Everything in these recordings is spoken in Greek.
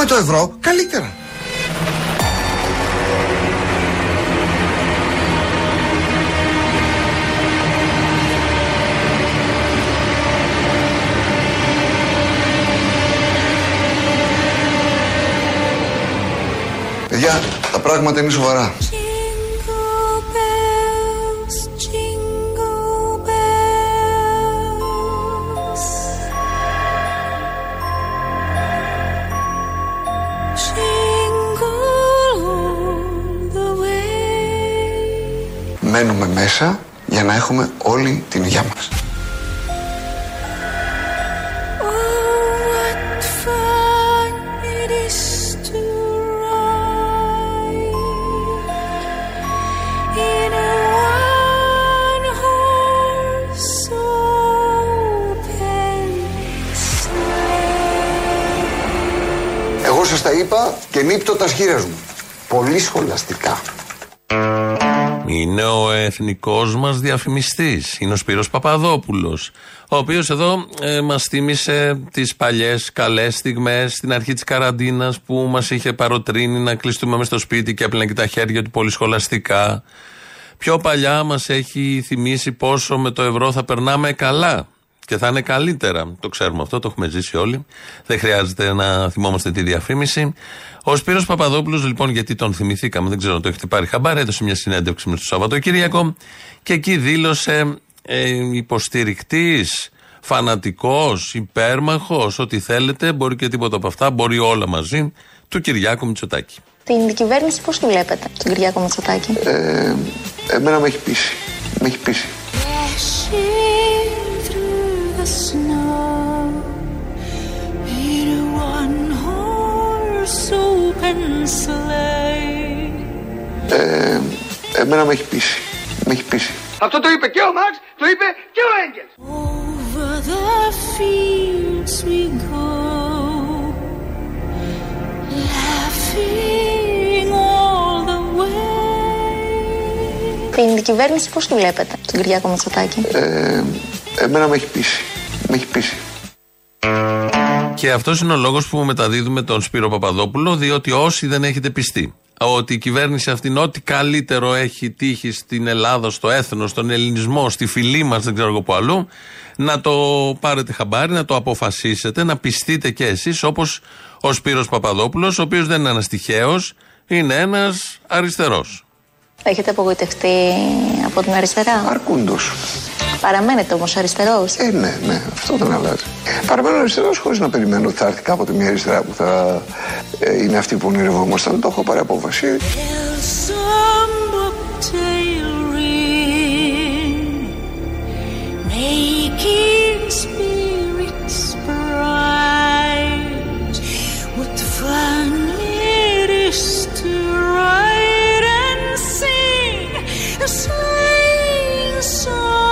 Και με το ευρώ καλύτερα. Παιδιά, τα πράγματα είναι σοβαρά. Μένουμε μέσα για να έχουμε όλη την υγεία μας. Oh, what fun it is to ride in a one-horse open sleigh. Εγώ σας τα είπα και νύπτω τα σχήρες μου. Πολύ σχολαστικά. Είναι ο εθνικός μας διαφημιστής. Είναι ο Σπύρος Παπαδόπουλος. Ο οποίος εδώ ε, μας θύμισε τις παλιές καλές στιγμές στην αρχή της καραντίνας που μας είχε παροτρύνει να κλειστούμε μες στο σπίτι και έπλαινε και τα χέρια του πολύ σχολαστικά. Πιο παλιά μας έχει θυμίσει πόσο με το ευρώ θα περνάμε καλά και θα είναι καλύτερα. Το ξέρουμε αυτό, το έχουμε ζήσει όλοι. Δεν χρειάζεται να θυμόμαστε τη διαφήμιση. Ο Σπύρος Παπαδόπουλος, λοιπόν, γιατί τον θυμηθήκαμε, δεν ξέρω αν το έχετε πάρει χαμπάρι, έδωσε μια συνέντευξη με το Σαββατοκύριακο και εκεί δήλωσε ε, υποστηρικτής, φανατικός, υπέρμαχος, ό,τι θέλετε, μπορεί και τίποτα από αυτά, μπορεί όλα μαζί, του Κυριάκου Μητσοτάκη. Την κυβέρνηση πώς τη βλέπετε, τον Κυριάκο Μητσοτάκη; Ε, εμένα με έχει πείσει. Με έχει πείσει. Dashing through the snow in a one-horse open sleigh. Ε, εμένα με έχει πείσει. Με έχει πείσει. Αυτό το είπε και ο Μάρξ, το είπε και ο Έγκελς. Over the fields we go, laughing all the way. Την κυβέρνηση πώς τη βλέπετε, τον Κυριάκο Μητσοτάκη; Ε, εμένα με έχει πείσει. Με έχει πείσει. Και αυτός είναι ο λόγος που μεταδίδουμε τον Σπύρο Παπαδόπουλο, διότι όσοι δεν έχετε πιστεί ότι η κυβέρνηση αυτή είναι ό,τι καλύτερο έχει τύχει στην Ελλάδα, στο έθνος, στον ελληνισμό, στη φυλή μας, δεν ξέρω εγώ που αλλού, να το πάρετε χαμπάρι, να το αποφασίσετε, να πιστείτε κι εσείς όπως ο Σπύρος Παπαδόπουλος, ο οποίος δεν είναι ένα τυχαίο, είναι ένας αριστερός. Έχετε απογοητευτεί από την αριστερά; Αρκούντος. Παραμένετε όμως αριστερός. Ε, ναι, ναι, αυτό δεν αλλάζει. Παραμένω αριστερός χωρίς να περιμένω ότι θα έρθει κάποτε μια αριστερά που θα ε, είναι αυτή που ονειρευόμασταν. Το έχω πάρει απόφαση. Tell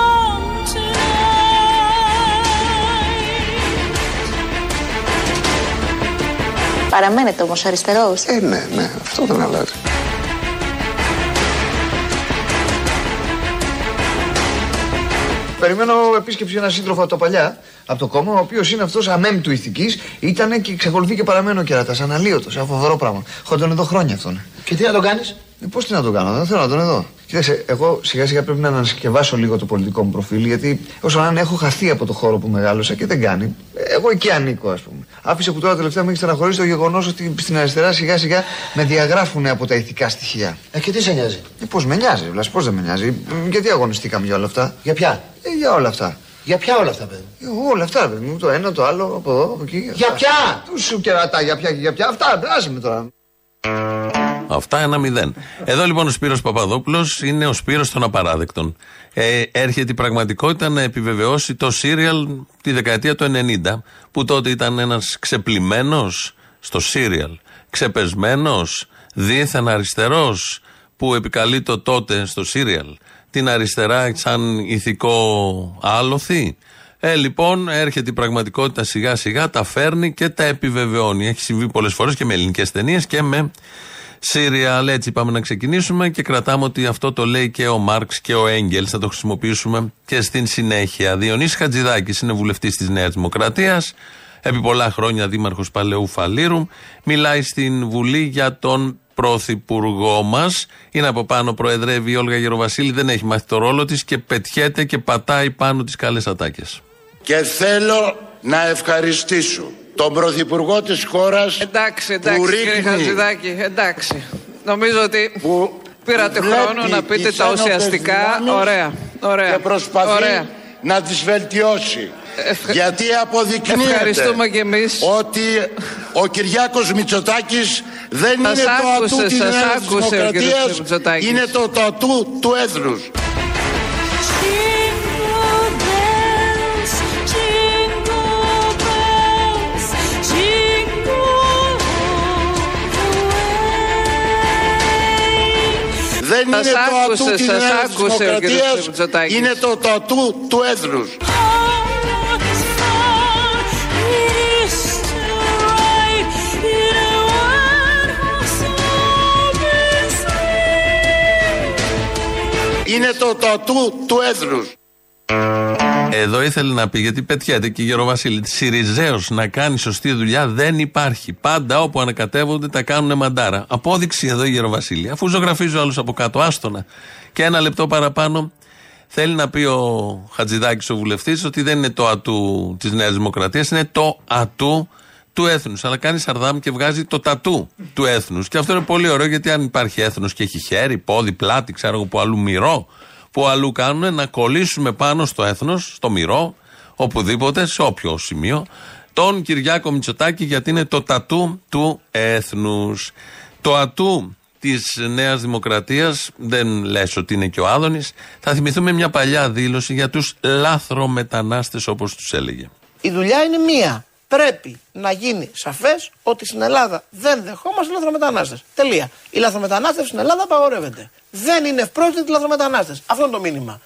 Παραμένετε όμως αριστερός. Ε, ναι, ναι, αυτό δεν αλλάζει. Περιμένω επίσκεψη ένα σύντροφο από τα παλιά, από το κόμμα, ο οποίος είναι αυτός αμέμ του ηθικής, ήταν και εξακολουθεί και παραμένει ο κερατάς. Αναλύωτος, ένα φοβερό πράγμα. Έχω τον εδώ χρόνια αυτόν. Και τι να το κάνεις; Ε, Πώς τι να τον κάνω, δεν θέλω να τον εδώ. Κοίταξε, εγώ σιγά σιγά πρέπει να ανασκευάσω λίγο το πολιτικό μου προφίλ, γιατί όσο να είναι έχω χαθεί από το χώρο που μεγάλωσα και δεν κάνει. Ε, Εγώ εκεί ανήκω, ας πούμε. Άφησε που τώρα τελευταία με έχεις στεναχωρήσει το γεγονός ότι στην αριστερά σιγά σιγά με διαγράφουν από τα ηθικά στοιχεία. Ε, και τι σε νοιάζει; Ε, πώς με νοιάζει, βλά, πώς δεν με νοιάζει. Ε, Γιατί αγωνιστήκαμε για όλα αυτά; Για ποια; Ε, για όλα αυτά. Για ποια όλα αυτά, παιδί; Ε, όλα αυτά, παιδί μου. Το ένα, το άλλο, από εδώ, από εκεί. Για αυτά. ποια; Του σου κερατά, για ποια και για ποια. Αυτά, άσε με τώρα. Αυτά ένα μηδέν. Εδώ λοιπόν ο Σπύρος Παπαδόπουλος είναι ο Σπύρος των απαράδεκτων. Ε, έρχεται η πραγματικότητα να επιβεβαιώσει το σύριαλ τη δεκαετία του 90, που τότε ήταν ένας ξεπλημένος στο σύριαλ, ξεπεσμένος, δίθεν αριστερός, που επικαλεί το τότε στο σύριαλ την αριστερά σαν ηθικό άλοθη. Ε, λοιπόν, έρχεται η πραγματικότητα σιγά σιγά, τα φέρνει και τα επιβεβαιώνει. Έχει συμβεί πολλές φορές και με ελληνικές ταινίες και με σύριαλ. Έτσι πάμε να ξεκινήσουμε και κρατάμε ότι αυτό το λέει και ο Μάρξ και ο Έγκελ. Θα το χρησιμοποιήσουμε και στην συνέχεια. Διονύσης Χατζηδάκης είναι βουλευτής της Νέας Δημοκρατίας. επί πολλά χρόνια δήμαρχος Παλαιού Φαλήρου. Μιλάει στην Βουλή για τον πρωθυπουργό μας. Είναι από πάνω, προεδρεύει η Όλγα Γεροβασίλη, δεν έχει μάθει το ρόλο της και πετιέται και πατάει πάνω τις καλές ατάκες. Και θέλω να ευχαριστήσω τον Πρωθυπουργό της χώρας Εντάξει, εντάξει, που κύριε ρίχνει, Χατζηδάκη, εντάξει. Νομίζω ότι που πήρατε βλέπει χρόνο να πείτε τις τα ένοπλες ουσιαστικά. δυνάμεις Ωραία, ωραία. Και προσπαθεί Ωραία. να τις βελτιώσει. Ευχα- Γιατί αποδεικνύεται Ευχαριστούμε κι εμείς. ότι ο Κυριάκος Μητσοτάκης δεν Σας είναι το άκουσε, ατού της σας Νέας άκουσε ο κύριος Δημοκρατίας, Μητσοτάκης. είναι το, το ατού του έθνους. Δεν Σας είναι το άκουσε, ατού της σας Νέας άκουσε ο κύριος Δημοκρατίας, Μητσοτάκης. είναι το, το ατού του έθνους. All that's fun it is to ride in a one-horse open sleigh. Είναι το, το ατού του έθνους. Εδώ ήθελε να πει, γιατί πετιέται και η Γεροβασίλη, Σιριζέο να κάνει σωστή δουλειά δεν υπάρχει. Πάντα όπου ανακατεύονται τα κάνουν μαντάρα. Απόδειξη εδώ η Γεροβασίλη. Αφού ζωγραφίζει ο άλλος από κάτω, άστονα. Και ένα λεπτό παραπάνω θέλει να πει ο Χατζηδάκης, ο βουλευτής, ότι δεν είναι το ατού της Νέας Δημοκρατίας, είναι το ατού του έθνους. Αλλά κάνει σαρδάμ και βγάζει το τατού του έθνους. Και αυτό είναι πολύ ωραίο γιατί αν υπάρχει έθνος και έχει χέρι, πόδι, πλάτη, ξέρω εγώ που αλλού μυρό, που αλλού κάνουν να κολλήσουμε πάνω στο έθνος, στο μυρό, οπουδήποτε, σε όποιο σημείο, τον Κυριάκο Μητσοτάκη γιατί είναι το τατού του έθνους. Το ατού της Νέας Δημοκρατίας, δεν λες ότι είναι και ο Άδωνης, θα θυμηθούμε μια παλιά δήλωση για τους λάθρομετανάστες όπως τους έλεγε. Η δουλειά είναι μία. Πρέπει να γίνει σαφές ότι στην Ελλάδα δεν δεχόμαστε λαθρομετανάστες. Τελεία. Η λαθρομετανάστευση στην Ελλάδα απαγορεύεται. Δεν είναι ευπρόσδεκτοι λαθρομετανάστες. Αυτό είναι το μήνυμα.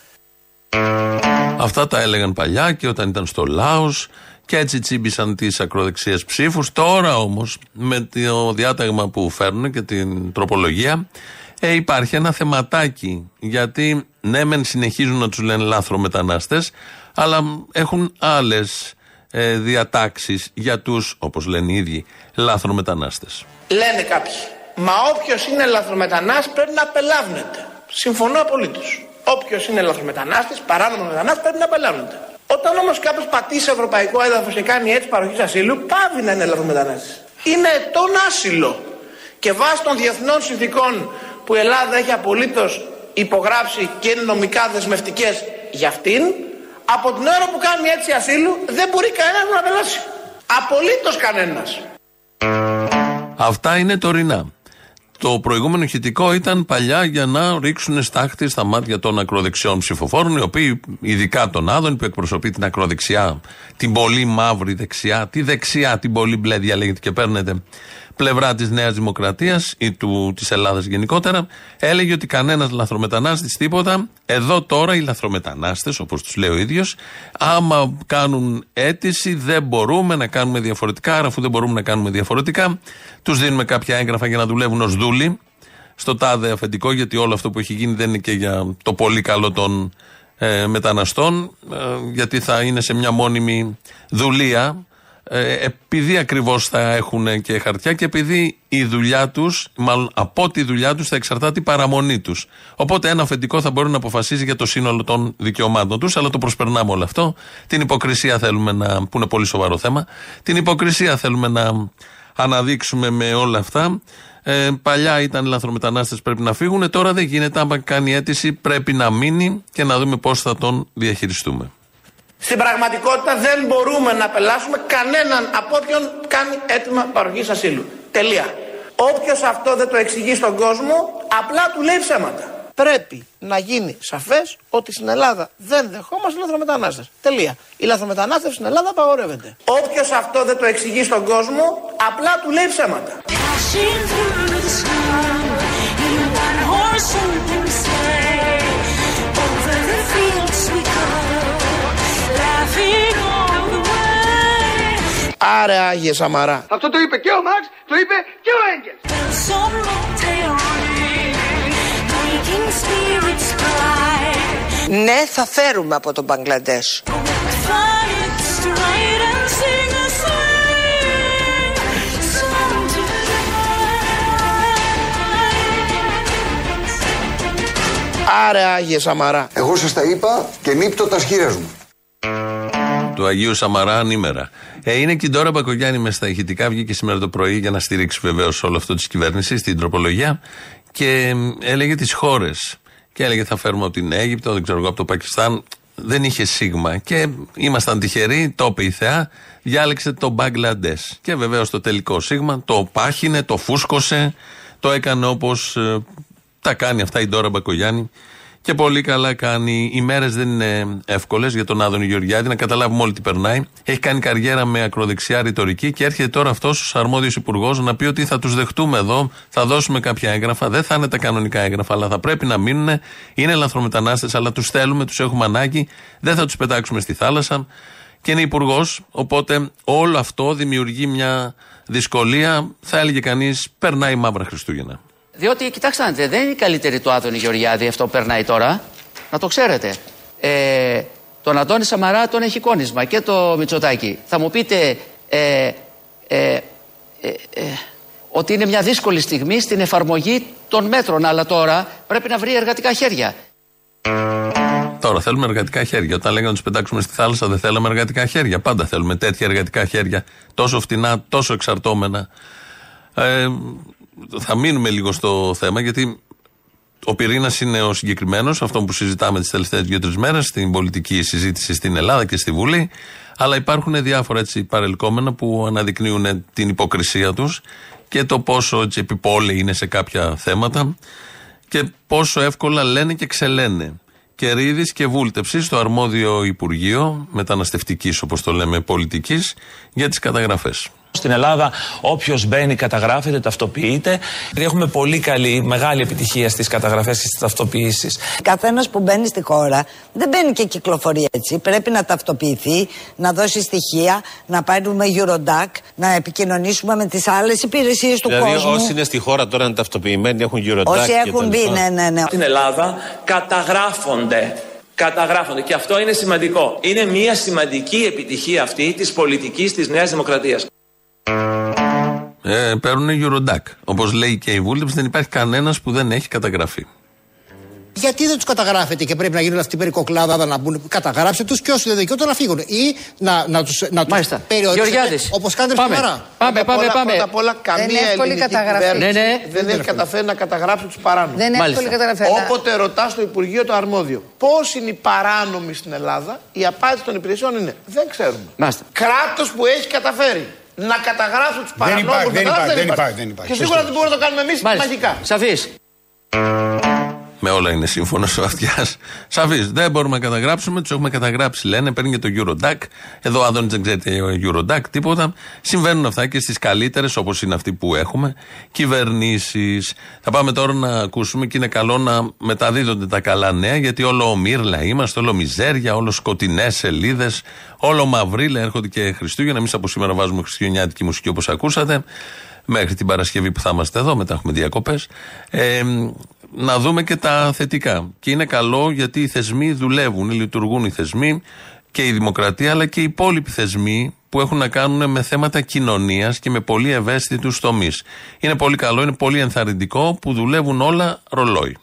Αυτά τα έλεγαν παλιά και όταν ήταν στο Λάος και έτσι τσίμπησαν τις ακροδεξιέ ψήφους. Τώρα όμως, με το διάταγμα που φέρνουν και την τροπολογία, ε, υπάρχει ένα θεματάκι. Γιατί ναι, μεν συνεχίζουν να τους λένε λάθρο μετανάστε, αλλά έχουν άλλες ε, διατάξεις για τους, όπως λένε οι ίδιοι, λάθρο μετανάστε. Λένε κάποιοι. Μα όποιος είναι λαθρομετανάστη πρέπει να απελάβνεται. Συμφωνώ απολύτως. Όποιος είναι λαθρομετανάστη, παράνομος μετανάστης πρέπει να απελάβνεται. Όταν όμως κάποιος πατήσει ευρωπαϊκό έδαφος και κάνει έτσι παροχής ασύλου, πάβει να είναι λαθρομετανάστη. Είναι ετών άσυλο. Και βάσει των διεθνών συνθήκων που η Ελλάδα έχει απολύτως υπογράψει και είναι νομικά δεσμευτικές για αυτήν, από την ώρα που κάνει έτσι ασύλου δεν μπορεί κανένας να απελάσει. Απολύτως κανένας. Αυτά είναι τωρινά. Το προηγούμενο ηχητικό ήταν παλιά για να ρίξουν στάχτη στα μάτια των ακροδεξιών ψηφοφόρων, οι οποίοι, ειδικά τον Άδων που εκπροσωπεί την ακροδεξιά, την πολύ μαύρη δεξιά, τη δεξιά, την πολύ μπλε διαλέγεται και παίρνετε πλευρά της Νέας Δημοκρατίας ή της Ελλάδας γενικότερα, έλεγε ότι κανένας λαθρομετανάστης τίποτα. Εδώ τώρα οι λαθρομετανάστες, όπως τους λέει ο ίδιος, άμα κάνουν αίτηση, δεν μπορούμε να κάνουμε διαφορετικά. Άρα, αφού δεν μπορούμε να κάνουμε διαφορετικά, τους δίνουμε κάποια έγγραφα για να δουλεύουν ως δούλοι στο τάδε αφεντικό, γιατί όλο αυτό που έχει γίνει δεν είναι και για το πολύ καλό των ε, μεταναστών, ε, γιατί θα είναι σε μια μόνιμη δουλεία ε, επειδή ακριβώς θα έχουν και χαρτιά και επειδή η δουλειά τους, μάλλον από τη δουλειά τους θα εξαρτάται η παραμονή τους. Οπότε ένα αφεντικό θα μπορεί να αποφασίζει για το σύνολο των δικαιωμάτων τους, αλλά το προσπερνάμε όλο αυτό. Την υποκρισία θέλουμε να. που είναι πολύ σοβαρό θέμα. Την υποκρισία θέλουμε να αναδείξουμε με όλα αυτά. Ε, παλιά ήταν λαθρομετανάστες πρέπει να φύγουν. Τώρα δεν γίνεται. Άμα κάνει αίτηση, πρέπει να μείνει και να δούμε πώς θα τον διαχειριστούμε. Στην πραγματικότητα δεν μπορούμε να απελάσουμε κανέναν από όποιον κάνει αίτημα παροχής ασύλου. Τελεία. Όποιος αυτό δεν το εξηγεί στον κόσμο, απλά του λέει ψέματα. Πρέπει να γίνει σαφές ότι στην Ελλάδα δεν δεχόμαστε λαθρομετανάστες. Τελεία. Η λαθρομετανάστευση στην Ελλάδα απαγορεύεται. Όποιος αυτό δεν το εξηγεί στον κόσμο, απλά του λέει ψέματα. Άρα Άγιε Σαμαρά. Αυτό το είπε και ο Μαξ, το είπε και ο Έγκελ. Ναι, θα φέρουμε από τον Μπαγκλαντές. Άρε Άγιε Σαμαρά. Εγώ σας τα είπα και νύπτω τα σχήρες μου του Αγίου Σαμαρά ανήμερα. Ε, είναι και η Ντόρα Μπακογιάννη μες στα ηχητικά, βγήκε σήμερα το πρωί για να στηρίξει βεβαίως όλο αυτό της κυβέρνησης, την τροπολογία και ε, έλεγε τις χώρες. Και έλεγε θα φέρουμε από την Αίγυπτο, δεν ξέρω εγώ, από το Πακιστάν. Δεν είχε σίγμα. Και ήμασταν τυχεροί, το είπε η Θεά, διάλεξε το Μπαγκλαντές. Και βεβαίως το τελικό σίγμα το πάχινε, το φούσκωσε, το έκανε όπως τα κάνει αυτά η Ντόρα Μπακογιάννη. Και πολύ καλά κάνει. Οι μέρες δεν είναι εύκολες για τον Άδωνη Γεωργιάδη να καταλάβουμε όλοι τι περνάει. Έχει κάνει καριέρα με ακροδεξιά ρητορική και έρχεται τώρα αυτός ως αρμόδιος υπουργός να πει ότι θα τους δεχτούμε εδώ, θα δώσουμε κάποια έγγραφα. Δεν θα είναι τα κανονικά έγγραφα, αλλά θα πρέπει να μείνουν. Είναι λαθρομετανάστες, αλλά τους θέλουμε, τους έχουμε ανάγκη. Δεν θα τους πετάξουμε στη θάλασσα. Και είναι υπουργός, οπότε όλο αυτό δημιουργεί μια δυσκολία. Θα έλεγε κανείς, περνάει μαύρα Χριστούγεννα. Διότι, κοιτάξτε, να δείτε, δεν είναι η καλύτερη του Άδωνη Γεωργιάδη αυτό που περνάει τώρα. Να το ξέρετε. Ε, τον Αντώνη Σαμαρά τον έχει κόνισμα και το Μητσοτάκι. Θα μου πείτε ε, ε, ε, ε, ότι είναι μια δύσκολη στιγμή στην εφαρμογή των μέτρων, αλλά τώρα πρέπει να βρει εργατικά χέρια. Τώρα θέλουμε εργατικά χέρια. Όταν λέγανε να τους πετάξουμε στη θάλασσα, δεν θέλαμε εργατικά χέρια. Πάντα θέλουμε τέτοια εργατικά χέρια. Τόσο φτηνά, τόσο εξαρτώμενα. Ε, θα μείνουμε λίγο στο θέμα γιατί ο πυρήνας είναι ο συγκεκριμένος, αυτό που συζητάμε τις τελευταίες δύο-τρεις μέρες στην πολιτική συζήτηση στην Ελλάδα και στη Βουλή. Αλλά υπάρχουν διάφορα έτσι παρελκόμενα που αναδεικνύουν την υποκρισία τους και το πόσο έτσι, επιπόλαιοι είναι σε κάποια θέματα και πόσο εύκολα λένε και ξελένε. Κερίδη και βούλτεψης στο αρμόδιο Υπουργείο Μεταναστευτικής, όπως το λέμε, πολιτικής, για τις καταγραφές. Στην Ελλάδα, όποιος μπαίνει, καταγράφεται, ταυτοποιείται. Έχουμε πολύ καλή, μεγάλη επιτυχία στις καταγραφές και στις ταυτοποιήσεις. Καθένας που μπαίνει στη χώρα δεν μπαίνει και κυκλοφορεί έτσι. Πρέπει να ταυτοποιηθεί, να δώσει στοιχεία, να πάρουμε Eurodac, να επικοινωνήσουμε με τις άλλες υπηρεσίες του Δηλαδή, κόσμου. όσοι είναι στη χώρα τώρα είναι ταυτοποιημένοι, έχουν Eurodac. Όσοι και έχουν τα μπει, λοιπά. ναι, ναι, ναι. Στην Ελλάδα καταγράφονται. Καταγράφονται. Και αυτό είναι σημαντικό. Είναι μια σημαντική επιτυχία αυτή της πολιτικής της Νέας Δημοκρατίας. Ε, παίρνουν Eurodac. Όπως λέει και η βούλτεψη, δεν υπάρχει κανένας που δεν έχει καταγραφεί. Γιατί δεν τους καταγράφετε και πρέπει να γίνουν αυτή η περικοκλάδα να μπουν; Καταγράψτε τους και όσοι δεν δικαιούνται να φύγουν. Ή να, να τους να τους περιορίσετε Γεωργιάδης. όπως κάνετε Πάμε. στη Μαρά. Πάμε, πάμε, πάμε. Πρώτα απ' όλα, καμία είναι εύκολη ελληνική καταγραφή. κυβέρνηση Ναι, ναι. δεν έχει καταφέρει να καταγράψει τους παράνομους. Δεν είναι Μάλιστα. εύκολη καταγραφή. αλλά- Όποτε ρωτάς στο Υπουργείο το αρμόδιο πώς είναι οι παράνομοι στην Ελλάδα, η απάντηση των υπηρεσιών είναι δεν ξέρουμε. Μάλιστα. Κράτος που έχει καταφέρει να καταγράψει τους παρανόμους. υπάρχει, δεν υπάρχει, δεν υπάρχει, δεν υπάρχει. Και σίγουρα δεν μπορούμε να το κάνουμε εμείς μαγικά. Σαφής. Με όλα είναι σύμφωνο ο αυτιάς. Σαφής. Δεν μπορούμε να καταγράψουμε, τους έχουμε καταγράψει, λένε. Παίρνει και το Eurodac. Εδώ ο Άδωνης δεν ξέρει τι Eurodac, τίποτα. Συμβαίνουν αυτά και στις καλύτερες, όπως είναι αυτή που έχουμε, κυβερνήσεις. Θα πάμε τώρα να ακούσουμε και είναι καλό να μεταδίδονται τα καλά νέα, γιατί όλο μύρλα είμαστε, όλο μιζέρια, όλο σκοτεινές σελίδες, όλο μαυρίλα. Έρχονται και Χριστούγεννα. Εμείς από σήμερα βάζουμε χριστουγεννιάτικη μουσική όπως ακούσατε. Μέχρι την Παρασκευή που θα είμαστε εδώ, μετά έχουμε διακοπές. Ε, να δούμε και τα θετικά. Και είναι καλό γιατί οι θεσμοί δουλεύουν, λειτουργούν οι θεσμοί και η δημοκρατία, αλλά και οι υπόλοιποι θεσμοί που έχουν να κάνουν με θέματα κοινωνίας και με πολύ ευαίσθητους τομείς. Είναι πολύ καλό, είναι πολύ ενθαρρυντικό που δουλεύουν όλα ρολόι.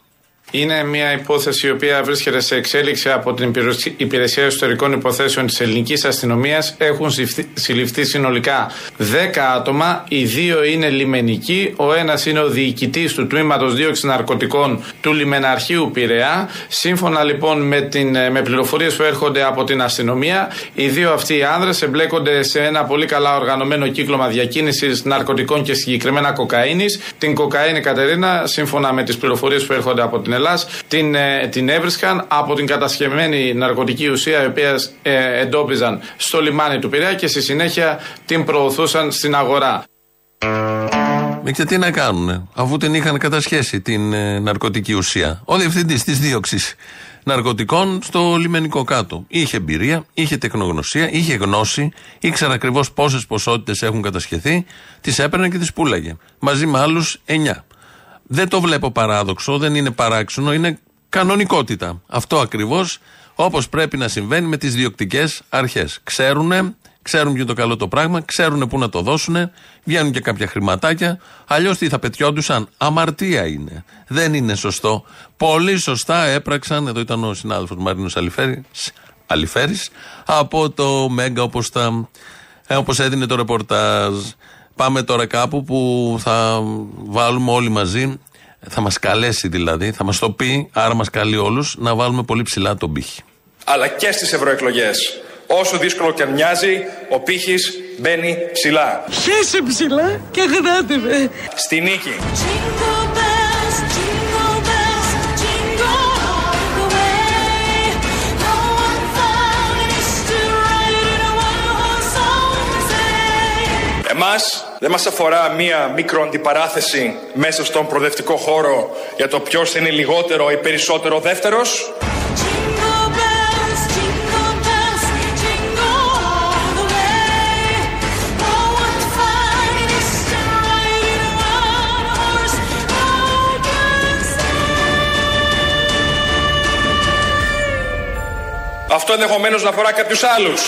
Είναι μια υπόθεση η οποία βρίσκεται σε εξέλιξη από την Υπηρεσία- Υπηρεσία Ιστορικών Υποθέσεων της Ελληνικής Αστυνομίας. Έχουν συλληφθεί- συλληφθεί συνολικά 10 άτομα. Οι δύο είναι λιμενικοί. Ο ένας είναι ο διοικητής του τμήματος δίωξης ναρκωτικών του λιμεναρχείου Πειραιά. Σύμφωνα λοιπόν με, την, με πληροφορίες που έρχονται από την αστυνομία, οι δύο αυτοί οι άνδρες εμπλέκονται σε ένα πολύ καλά οργανωμένο κύκλωμα διακίνησης ναρκωτικών και συγκεκριμένα κοκαίνης. Την κοκαίνη Κατερίνα, σύμφωνα με τις πληροφορίες που έρχονται από την Ελλάδα, την, ε, την έβρισκαν από την κατασκευμένη ναρκωτική ουσία, η οποία ε, εντόπιζαν στο λιμάνι του Πειραιά και στη συνέχεια την προωθούσαν στην αγορά. Ε, Και τι να κάνουν, αφού την είχαν κατασχέσει την ε, ναρκωτική ουσία. Ο διευθυντής της δίωξης ναρκωτικών στο λιμενικό κάτω. Είχε εμπειρία, είχε τεχνογνωσία, είχε γνώση, ήξερε ακριβώς πόσες ποσότητες έχουν κατασχεθεί, τις έπαιρνε και τις πούλαγε. Μαζί με άλλους 9. Δεν το βλέπω παράδοξο, δεν είναι παράξενο, είναι κανονικότητα. Αυτό ακριβώς όπως πρέπει να συμβαίνει με τις διοκτικές αρχές. Ξέρουν, Ξέρουν ποιο είναι το καλό το πράγμα, ξέρουν πού να το δώσουν, βγαίνουν και κάποια χρηματάκια. Αλλιώς τι θα πετιόντουσαν. Αμαρτία είναι. Δεν είναι σωστό. Πολύ σωστά έπραξαν. Εδώ ήταν ο συνάδελφος Μαρίνος Αλιφέρη από το Μέγκα όπως ε, όπως έδινε το ρεπορτάζ. Πάμε τώρα κάπου που θα βάλουμε όλοι μαζί, θα μας καλέσει δηλαδή, θα μας το πει, άρα μας καλεί όλους, να βάλουμε πολύ ψηλά τον πύχη. αλλά και στις ευρωεκλογές. Όσο δύσκολο και αν μοιάζει, ο πύχης μπαίνει ψηλά. Χέσε ψηλά και γράτε με. Στη νίκη. Εμάς δεν μας αφορά μία μικρό αντιπαράθεση μέσα στον προοδευτικό χώρο για το ποιος θα είναι λιγότερο ή περισσότερο δεύτερος. Jingle bells, jingle bells, jingle all the way. No one thought is to ride in a one-horse open Αυτό ενδεχομένως να αφορά κάποιους άλλους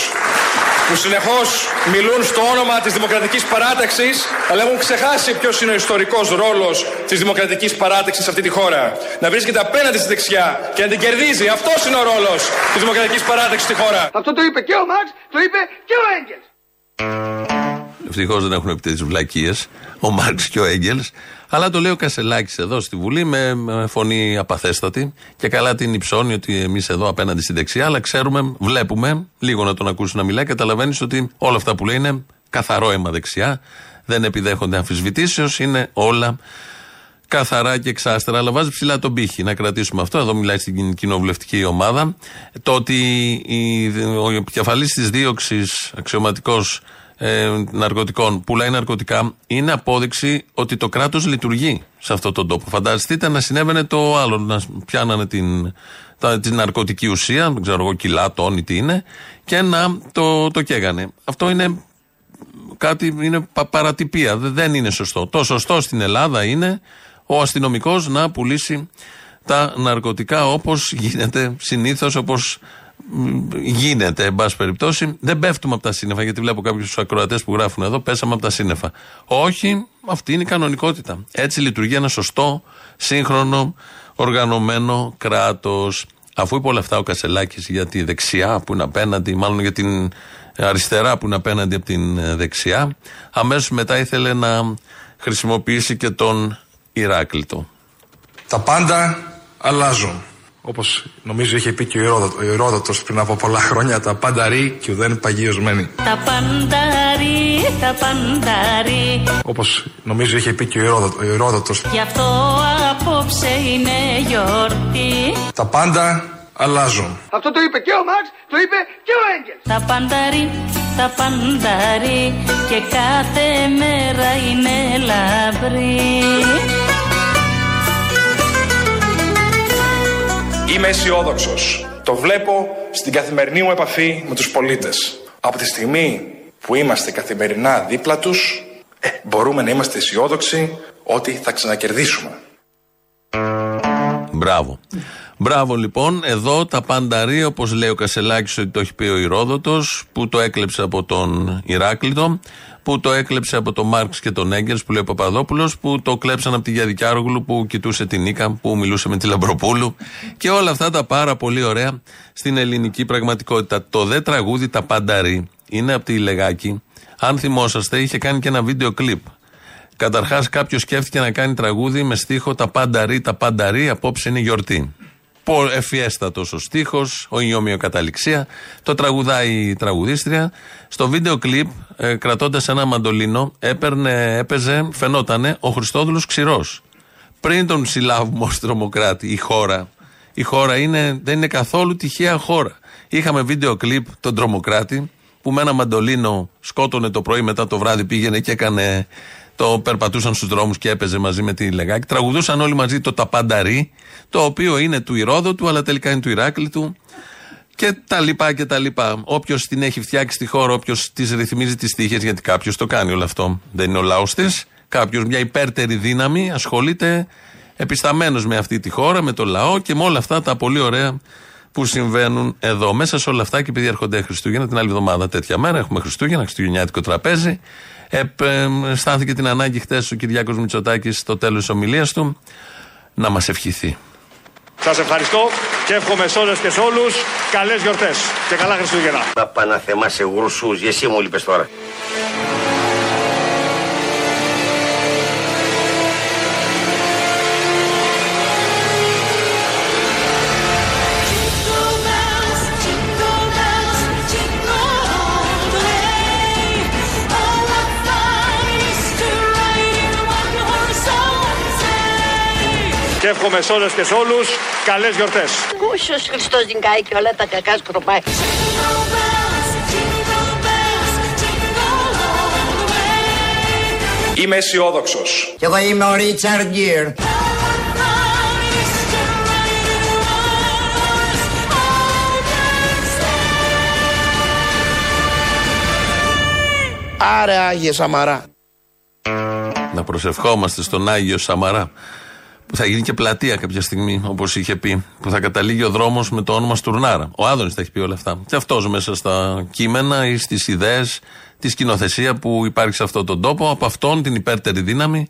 που συνεχώς μιλούν στο όνομα της Δημοκρατικής Παράταξης αλλά έχουν ξεχάσει ποιος είναι ο ιστορικός ρόλος της Δημοκρατικής Παράταξης σε αυτή τη χώρα. Να βρίσκεται απέναντι στη δεξιά και να την κερδίζει. Αυτός είναι ο ρόλος της Δημοκρατικής Παράταξης στη χώρα. Αυτό το είπε και ο Μαξ, το είπε και ο Έγκελς. Ευτυχώς δεν έχουν επιτεθεί τις βλακίες ο Μάρξ και ο Έγκελς. Αλλά το λέει ο Κασελάκης εδώ στη Βουλή με, με φωνή απαθέστατη και καλά την υψώνει ότι εμείς εδώ απέναντι στην δεξιά. Αλλά ξέρουμε, βλέπουμε, λίγο να τον ακούσεις να μιλάει, καταλαβαίνεις ότι όλα αυτά που λέει είναι καθαρό αίμα δεξιά. Δεν επιδέχονται αμφισβητήσεως, είναι όλα καθαρά και εξάστερα, αλλά βάζει ψηλά τον πύχη. Να κρατήσουμε αυτό. Εδώ μιλάει στην κοινοβουλευτική ομάδα. Το ότι η, ο επικεφαλή της δίωξης αξιωματικός ε, ναρκωτικών πουλάει ναρκωτικά είναι απόδειξη ότι το κράτος λειτουργεί σε αυτόν τον τόπο. Φανταστείτε να συνέβαινε το άλλο, να πιάνανε την, τα, την ναρκωτική ουσία, δεν ξέρω εγώ, κιλά, τόνι, τι είναι, και να το, το καίγανε. Αυτό είναι κάτι είναι πα- παρατυπία. Δε- Δεν είναι σωστό. Το σωστό στην Ελλάδα είναι ο αστυνομικός να πουλήσει τα ναρκωτικά όπως γίνεται συνήθως, όπως γίνεται, εν πάση περιπτώσει. Δεν πέφτουμε από τα σύννεφα, γιατί βλέπω κάποιους ακροατές που γράφουν εδώ, πέσαμε από τα σύννεφα. Όχι, αυτή είναι η κανονικότητα. Έτσι λειτουργεί ένα σωστό, σύγχρονο, οργανωμένο κράτος. Αφού είπε όλα αυτά ο Κασελάκης για τη δεξιά που είναι απέναντι, μάλλον για την αριστερά που είναι απέναντι από την ε, δεξιά, αμέσως μετά ήθελε να χρησιμοποιήσει και τον Ηράκλειτο. Τα πάντα αλλάζουν. Όπως νομίζω είχε πει και ο Ηρόδο- ο Ηρόδοτος πριν από πολλά χρόνια, τα πάντα ρί και ουδέν παγίωσμένοι. Τα πανταρί, τα πανταρί Όπως νομίζω είχε πει και ο Ηρόδο- ο Ηρόδοτος, Γι' αυτό απόψε είναι γιορτή τα πάντα αλλάζουν. Αυτό το είπε και ο Μαξ, το είπε και ο Έγκελς. Τα πανταρί, τα πανταρί Και κάθε μέρα είναι λαμπρή Είμαι αισιόδοξος. Το βλέπω στην καθημερινή μου επαφή με τους πολίτες. Από τη στιγμή που είμαστε καθημερινά δίπλα τους, ε, μπορούμε να είμαστε αισιόδοξοι ότι θα ξανακερδίσουμε. Μπράβο. Μπράβο λοιπόν, εδώ τα πανταρί, όπως λέει ο Κασελάκης ότι το έχει πει ο Ηρόδοτο, που το έκλεψε από τον Ηράκλειτο, που το έκλεψε από τον Μάρξ και τον Έγκελς, που λέει ο Παπαδόπουλος, που το κλέψαν από τη Γιαδικιάρογλου που κοιτούσε την Νίκα, που μιλούσε με τη Λαμπροπούλου και όλα αυτά τα πάρα πολύ ωραία στην ελληνική πραγματικότητα. Το δε τραγούδι Τα Πανταρί είναι από τη Λεγάκη. Αν θυμόσαστε, είχε κάνει και ένα βίντεο κλιπ. Καταρχάς, κάποιος σκέφτηκε να κάνει τραγούδι με στίχο Τα πανταρί, τα πανταρί, απόψε είναι γιορτή. Πο- Εφιέστατος ο στίχος, η ομοιοκαταληξία. Το τραγουδάει η τραγουδίστρια. Στο βίντεο κλιπ, ε, κρατώντας ένα μαντολίνο, έπαιρνε, έπαιζε, φαινότανε ο Χριστόδουλος Ξηρός. Πριν τον συλλάβουμε ως τρομοκράτη, η χώρα. Η χώρα είναι, δεν είναι καθόλου τυχαία χώρα. Είχαμε βίντεο κλιπ τον τρομοκράτη που με ένα μαντολίνο σκότωνε το πρωί μετά το βράδυ πήγαινε και έκανε το περπατούσαν στους δρόμους και έπαιζε μαζί με τη Λεγάκη. Τραγουδούσαν όλοι μαζί το Ταπανταρί, το οποίο είναι του Ηρόδοτου, αλλά τελικά είναι του Ηράκλειτου. Και τα λοιπά και τα λοιπά. Όποιος την έχει φτιάξει στη χώρα, όποιος της ρυθμίζει τις τύχες, γιατί κάποιος το κάνει όλο αυτό. Δεν είναι ο λαός της. Κάποιος, μια υπέρτερη δύναμη, ασχολείται επισταμένος με αυτή τη χώρα, με το λαό και με όλα αυτά τα πολύ ωραία που συμβαίνουν εδώ. Μέσα σε όλα αυτά και επειδή έρχονται Χριστούγεννα, την άλλη εβδομάδα τέτοια μέρα έχουμε Χριστούγεννα, Χριστουγεννιάτικο τραπέζι. Ε, ε, αισθάνθηκε την ανάγκη χθε ο Κυριάκος Μητσοτάκης στο τέλος της ομιλίας του να μας ευχηθεί. Σας ευχαριστώ και εύχομαι σε όλες και σε όλους καλές γιορτές και καλά Χριστούγεννα. Να πάει να θεμάσαι γρουσούς, εσύ μου λείπες τώρα. Και εύχομαι σε όλες και σε όλους καλές γιορτές. Κούσιος Χριστός νικάει και όλα τα κακά σκροπάει. Jingle bells, jingle bells, jingle all the way. Είμαι αισιόδοξος. Κι εγώ είμαι ο Ρίτσαρντ Γκίρ. Άρε Άγιε Σαμαρά. Να προσευχόμαστε στον Άγιο Σαμαρά. Που θα γίνει και πλατεία κάποια στιγμή, όπως είχε πει. Που θα καταλήγει ο δρόμος με το όνομα Στουρνάρα. Ο Άδωνης τα έχει πει όλα αυτά. Και αυτός μέσα στα κείμενα ή στις ιδέες, τη σκηνοθεσία που υπάρχει σε αυτόν τον τόπο, από αυτόν την υπέρτερη δύναμη,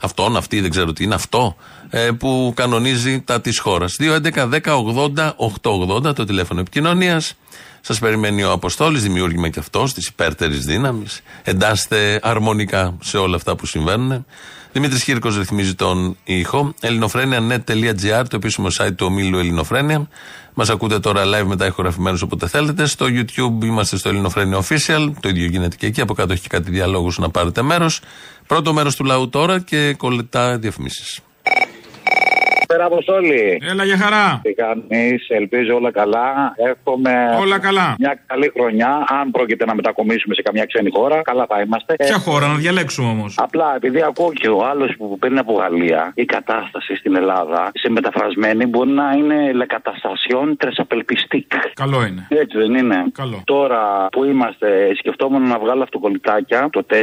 αυτόν, αυτή, δεν ξέρω τι είναι αυτό, ε, που κανονίζει τα της χώρας. 2.11.10.80.880 το τηλέφωνο επικοινωνίας. Σας περιμένει ο Αποστόλης, δημιούργημα και αυτός της υπέρτερης δύναμης. Εντάσσεται αρμονικά σε όλα αυτά που συμβαίνουν. Δημήτρης Κύρκο ρυθμίζει τον ήχο. ελληνοφρένια.net.gr, το επίσημο site του ομίλου Ελληνοφρένια. Μας ακούτε τώρα live μετά ηχογραφημένους όποτε θέλετε. Στο YouTube είμαστε στο Ελληνοφρένια Official. Το ίδιο γίνεται και εκεί. Από κάτω έχει και κάτι διαλόγους να πάρετε μέρος. Πρώτο μέρος του λαού τώρα και κολλητά διαφημίσεις. Πέρα Αποστόλη. Έλα για χαρά. Τι κάνεις, ελπίζω όλα καλά. Εύχομαι. Όλα καλά. Μια καλή χρονιά. Αν πρόκειται να μετακομίσουμε σε καμιά ξένη χώρα, καλά θα είμαστε. Ποια Ε, χώρα να διαλέξουμε όμως. Απλά επειδή ακούω και ο άλλος που παίρνει από Γαλλία, η κατάσταση στην Ελλάδα σε μεταφρασμένη μπορεί να είναι λεκαταστασιόν τρεσαπελπιστικ. Καλό είναι. Έτσι δεν είναι. Καλό. Τώρα που είμαστε, σκεφτόμουν να βγάλω αυτοκολλητάκια το 4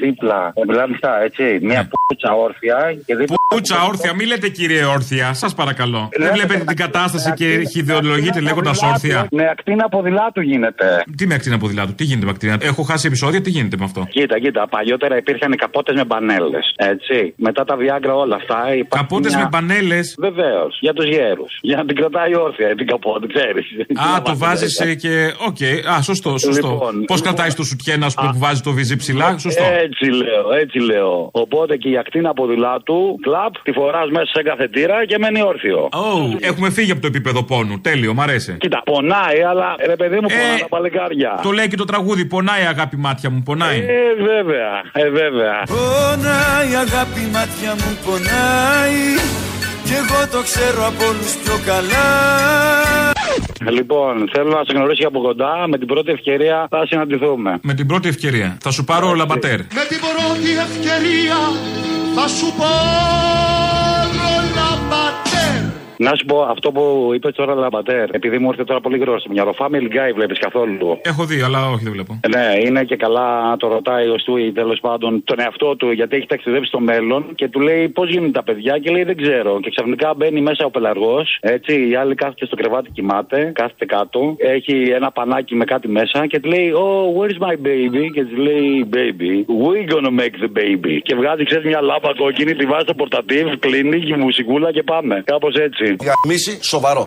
δίπλα. Ε, μιλάμε στα έτσι. Μια πούτσα όρθια και δίπλα. Πούτσα όρθια, μη λέτε κύριε όρθια, σας παρακαλώ. Δεν βλέπετε την κατάσταση και χιδεολογείτε λέγοντας όρθια. Με ακτίνα ποδηλάτου γίνεται. Τι με ακτίνα ποδηλάτου, τι γίνεται με ακτίνα; Έχω χάσει επεισόδια, τι γίνεται με αυτό; Κοίτα, κοίτα, παλιότερα υπήρχαν οι καπότες με μπανέλες. Έτσι. Μετά τα Viagra όλα αυτά. Καπότες με μπανέλες; Βεβαίως. Για τους γέρους. Για να την κρατάει όρθια την καπότα, ξέρεις. Α, το βάζεις και. Οκ, α, σωστό, σωστό. Λοιπόν, Πώς κρατάει το σουτιέν, α πούμε, που βάζει το βυζί ψηλά, σωστό. Έτσι λέω, έτσι λέω. Οπότε και η ακτίνα ποδηλάτου, κλαπ, τη φοράς μέσα σε καθετήρα και μένει όρθιο. Ω, έχουμε φύγει από το επίπεδο πόνου. Τέλειο, μ' αρέσει. Κοίτα, πονάει, αλλά ρε παιδί μου, πονάει τα παλικάρια. Το λέει και το τραγούδι. Πονάει, αγάπη μάτια μου, πονάει. Ε, βέβαια, ε, βέβαια. Πονάει αγάπη μάτια μου πονάει Κι εγώ το ξέρω από όλους πιο καλά Λοιπόν, θέλω να σε γνωρίσω από κοντά. Με την πρώτη ευκαιρία θα συναντηθούμε. Με την πρώτη ευκαιρία. Θα σου πάρω λαμπατέρ. Με την πρώτη ευκαιρία θα σου πάρω λαμπατέρ Να σου πω αυτό που είπες τώρα Λαμπατέρ, επειδή μου ήρθε τώρα πολύ γρήγορα στο μυαλό. Family Guy βλέπεις καθόλου; Έχω δει, αλλά όχι, δεν βλέπω. Ναι, είναι και καλά να το ρωτάει ο Στούι τέλος πάντων τον εαυτό του γιατί έχει ταξιδέψει στο μέλλον και του λέει πώς γίνονται τα παιδιά και λέει δεν ξέρω. Και ξαφνικά μπαίνει μέσα ο πελαργός, έτσι, η άλλη κάθεται στο κρεβάτι, κοιμάται, κάθεται κάτω, έχει ένα πανάκι με κάτι μέσα και του λέει Oh, where's my baby? Και τη λέει Baby, we gonna make the baby. Και βγάζει, ξέρεις, μια λάμπα κόκκινη, τη βάζει στο πορτατίβ, κλείνει και μουσικούλα και πάμε. Κάπως έτσι. Γαμίση σοβαρό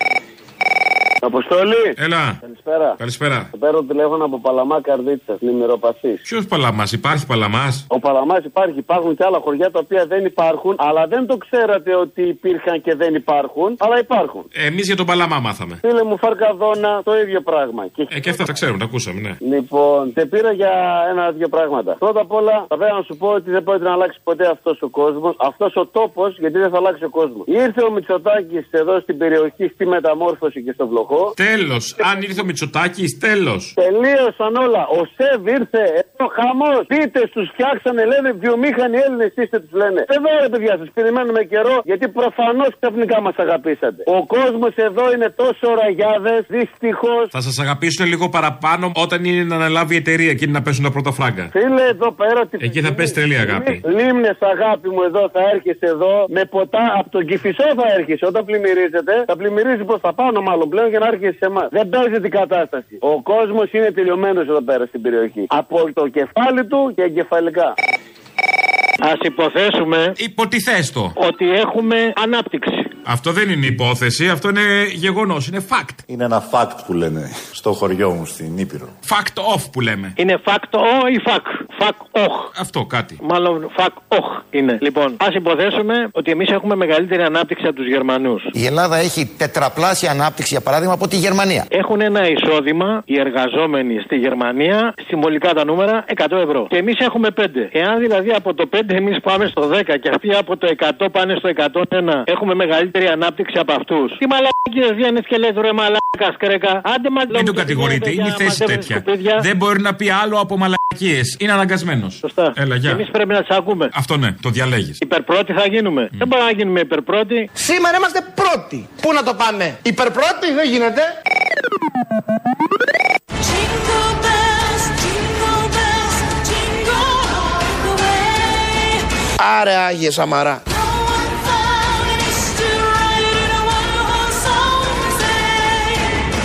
Αποστόλη. Έλα. Καλησπέρα. Καλησπέρα. Θα παίρνω τηλέφωνο από Παλαμά Καρδίτσα, νημεροπαθή. Ποιος παλαμάς, υπάρχει παλαμάς; Ο Παλαμάς υπάρχει. Υπάρχουν και άλλα χωριά τα οποία δεν υπάρχουν, αλλά δεν το ξέρατε ότι υπήρχαν και δεν υπάρχουν, αλλά υπάρχουν. Εμείς για τον παλαμά μάθαμε. Φίλε μου, Φαρκαδόνα, το ίδιο πράγμα. Και... Ε, και αυτά τα ξέρουμε, τα ακούσαμε, ναι. Λοιπόν, σε πήρα για ένα-δύο πράγματα. Πρώτα απ' όλα, θα πρέπει να σου πω ότι δεν πρόκειται να αλλάξει ποτέ αυτός ο κόσμος, αυτός ο τόπος, γιατί δεν θα αλλάξει ο κόσμος. Ήρθε ο Μητσοτάκης εδώ στην περιοχή, στη μεταμόρφωση και στο βλοχό. Τέλος. Αν ήρθε ο Μητσοτάκης, τέλος. Τελείωσαν όλα. Ο Σεβ ήρθε. Εδώ χαμός. Πείτε του φτιάξανε, λένε βιομήχανοι Έλληνες, είστε τους λένε. Εδώ ρε παιδιά, σας περιμένουμε καιρό γιατί προφανώς ξαφνικά μας αγαπήσατε. Ο κόσμος εδώ είναι τόσο ραγιάδες, δυστυχώς. Θα σας αγαπήσουν λίγο παραπάνω όταν είναι να αναλάβει η εταιρεία και είναι να πέσουν τα πρώτα φράγκα. Φίλε εδώ πέρα ότι. Εκεί θα πέσει τρελή αγάπη. Λίμνες, αγάπη μου, εδώ θα έρχεσαι εδώ με ποτά από τον κυφισό θα έρχεσαι. Όταν πλημμυρίζετε, θα πλημμυρίζει προς τα πάνω μάλλον πλέον για και να έρχεσαι σε εμάς. Δεν παίζει την κατάσταση. Ο κόσμος είναι τελειωμένο εδώ πέρα στην περιοχή. Από το κεφάλι του και εγκεφαλικά. Α υποθέσουμε. Υποτιθέστο. Ότι έχουμε ανάπτυξη. Αυτό δεν είναι υπόθεση, αυτό είναι γεγονός, είναι fact. Είναι ένα fact που λένε στο χωριό μου στην Ήπειρο. Fact off που λέμε. Είναι fact ο ή fact; Fact όχι. Αυτό κάτι. Μάλλον fact όχι είναι. Λοιπόν, ας υποθέσουμε ότι εμείς έχουμε μεγαλύτερη ανάπτυξη από τους Γερμανούς. Η Ελλάδα έχει τετραπλάσια ανάπτυξη, για παράδειγμα, από τη Γερμανία. Έχουν ένα εισόδημα οι εργαζόμενοι στη Γερμανία, συμβολικά τα νούμερα, 100 ευρώ. Και εμείς έχουμε 5. Εάν δηλαδή από το 5 εμείς πάμε στο 10 και αυτοί από το 100 πάνε στο 101, έχουμε μεγαλύτερη ανάπτυξη από αυτούς. Τι μαλακίες βγαίνει και λες ρε μαλάκας κρέκα. Άντε μας Μην τον κατηγορείτε, είναι η θέση τέτοια. Δεν μπορεί να πει άλλο από μαλακίες. Είναι αναγκασμένος. Σωστά. Έλα, γεια. Εμείς πρέπει να τις ακούμε. Αυτό ναι, το διαλέγεις. Υπερπρώτη θα γίνουμε. Δεν μπορούμε να γίνουμε υπερπρώτη. Σήμερα είμαστε πρώτοι. Πού να το πάμε, υπερπρώτη, δεν γίνεται. Jingle bells, jingle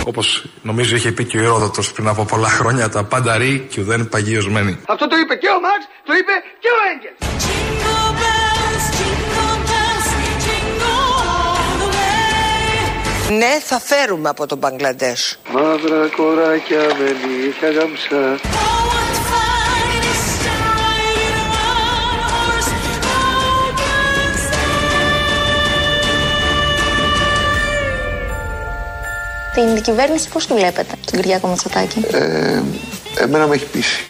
Όπως νομίζω είχε πει και ο Ηρόδοτο πριν από πολλά χρόνια, τα πάντα ρί και ουδέν παγίωσμένοι. Αυτό το είπε και ο Μαξ, το είπε και ο Έγκελ. Jingle bells, jingle bells, jingle all the way. Ναι, θα φέρουμε από τον Μπαγκλαντές. Μαύρα κοράκια με νύχια γαμψά. Την κυβέρνηση πώς τη βλέπετε, τον Κυριάκο Μητσοτάκη; Ε, εμένα με έχει πείσει.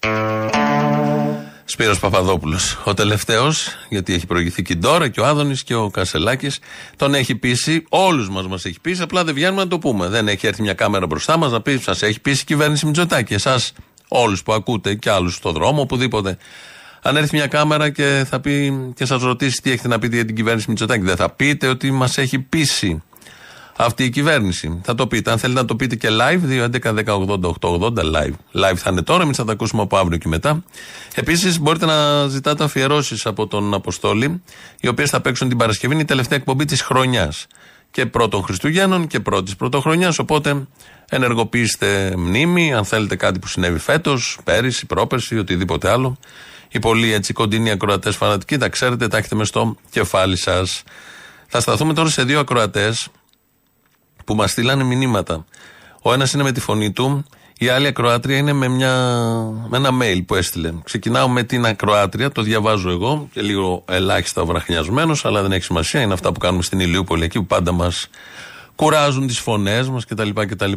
Σπύρος Παπαδόπουλος. Ο τελευταίος, γιατί έχει προηγηθεί και η Ντόρα και ο Άδωνης και ο Κασελάκης, τον έχει πείσει, όλους μας μας έχει πείσει, απλά δεν βγαίνουμε να το πούμε. Δεν έχει έρθει μια κάμερα μπροστά μας να πει, σας έχει πείσει η κυβέρνηση Μητσοτάκη. Εσάς όλους που ακούτε και άλλους στο δρόμο, οπουδήποτε. Αν έρθει μια κάμερα και θα πει και σας ρωτήσει τι έχετε να πείτε για την κυβέρνηση Μητσοτάκη, δεν θα πείτε ότι μας έχει πείσει αυτή η κυβέρνηση. Θα το πείτε. Αν θέλετε να το πείτε και live, 2.11.10.80.880 live. Live θα είναι τώρα, εμείς θα τα ακούσουμε από αύριο και μετά. Επίσης, μπορείτε να ζητάτε αφιερώσεις από τον Αποστόλη, οι οποίες θα παίξουν την Παρασκευή. Είναι η τελευταία εκπομπή της χρονιάς. Και πρώτων Χριστουγέννων και πρώτης Πρωτοχρονιάς. Οπότε ενεργοποιήστε μνήμη, αν θέλετε κάτι που συνέβη φέτος, πέρυσι, πρόπερσι, οτιδήποτε άλλο. Οι πολλοί έτσι κοντινοί ακροατές φανατικοί, τα ξέρετε, τα έχετε μες στο κεφάλι σας. Θα σταθούμε τώρα σε δύο ακροατές που μας στείλανε μηνύματα. Ο ένας είναι με τη φωνή του, η άλλη ακροάτρια είναι με, μια, με ένα mail που έστειλε. Ξεκινάω με την ακροάτρια, το διαβάζω εγώ και λίγο ελάχιστα βραχνιασμένος, αλλά δεν έχει σημασία. Είναι αυτά που κάνουμε στην Ηλιούπολη εκεί που πάντα μας κουράζουν τις φωνές μας κτλ. κτλ.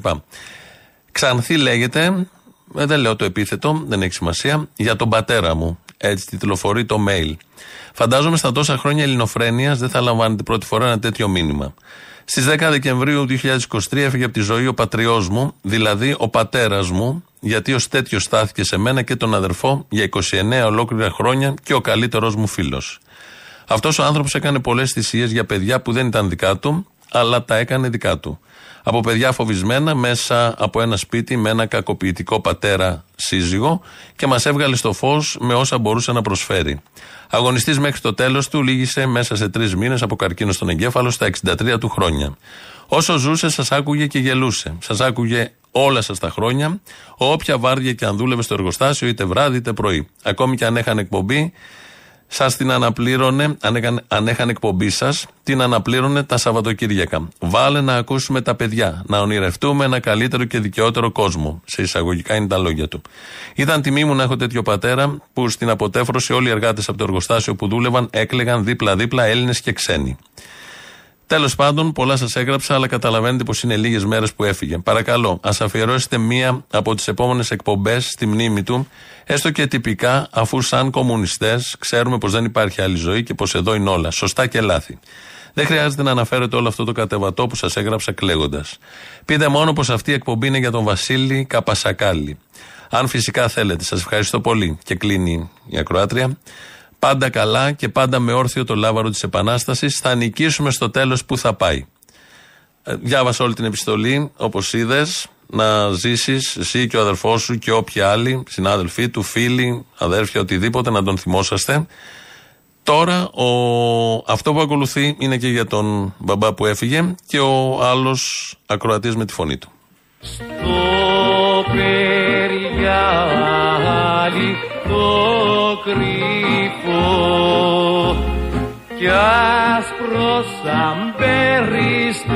Ξανθή λέγεται, ε, δεν λέω το επίθετο, δεν έχει σημασία, για τον πατέρα μου. Έτσι τιτλοφορεί το mail. Φαντάζομαι στα τόσα χρόνια ελληνοφρένειας δεν θα λαμβάνετε πρώτη φορά ένα τέτοιο μήνυμα. Στις 10 Δεκεμβρίου 2023 έφυγε από τη ζωή ο πατριός μου, δηλαδή ο πατέρας μου, γιατί ως τέτοιος στάθηκε σε μένα και τον αδερφό για 29 ολόκληρα χρόνια και ο καλύτερό μου φίλος. Αυτός ο άνθρωπος έκανε πολλές θυσίες για παιδιά που δεν ήταν δικά του, αλλά τα έκανε δικά του. Από παιδιά φοβισμένα μέσα από ένα σπίτι με ένα κακοποιητικό πατέρα σύζυγο και μας έβγαλε στο φως με όσα μπορούσε να προσφέρει. Αγωνιστής μέχρι το τέλος του, λύγησε μέσα σε τρεις μήνες από καρκίνο στον εγκέφαλο στα 63 του χρόνια. Όσο ζούσε, σας άκουγε και γελούσε. Σας άκουγε όλα σας τα χρόνια, όποια βάρδια και αν δούλευε στο εργοστάσιο, είτε βράδυ είτε πρωί. Ακόμη και αν είχαν εκπομπή, σας την αναπλήρωνε, αν είχαν, αν είχαν εκπομπή σας, την αναπλήρωνε τα Σαββατοκύριακα. Βάλε να ακούσουμε τα παιδιά, να ονειρευτούμε ένα καλύτερο και δικαιότερο κόσμο. Σε εισαγωγικά είναι τα λόγια του. Ήταν τιμή μου να έχω τέτοιο πατέρα που στην αποτέφρωση όλοι οι εργάτες από το εργοστάσιο που δούλευαν έκλεγαν δίπλα-δίπλα Έλληνες και ξένοι. Τέλος πάντων, πολλά σας έγραψα, αλλά καταλαβαίνετε πως είναι λίγες μέρες που έφυγε. Παρακαλώ, ας αφιερώσετε μία από τις επόμενες εκπομπές στη μνήμη του, έστω και τυπικά, αφού σαν κομμουνιστές ξέρουμε πως δεν υπάρχει άλλη ζωή και πως εδώ είναι όλα. Σωστά και λάθη. Δεν χρειάζεται να αναφέρετε όλο αυτό το κατεβατό που σας έγραψα κλαίγοντας. Πείτε μόνο πως αυτή η εκπομπή είναι για τον Βασίλη Καπασακάλη. Αν φυσικά θέλετε, σας ευχαριστώ πολύ. Και κλείνει η ακροάτρια. Πάντα καλά και πάντα με όρθιο το λάβαρο της Επανάστασης. Θα νικήσουμε στο τέλος που θα πάει. Ε, διάβασα όλη την επιστολή, όπως είδες, να ζήσεις εσύ και ο αδερφός σου και όποιοι άλλοι, συνάδελφοί του, φίλοι, αδέρφια, οτιδήποτε, να τον θυμόσαστε. Τώρα ο, αυτό που ακολουθεί είναι και για τον μπαμπά που έφυγε και ο άλλος ακροατής με τη φωνή του. Το περιγιάλι το κρυφό κι άσπρο σαν περιστέρι.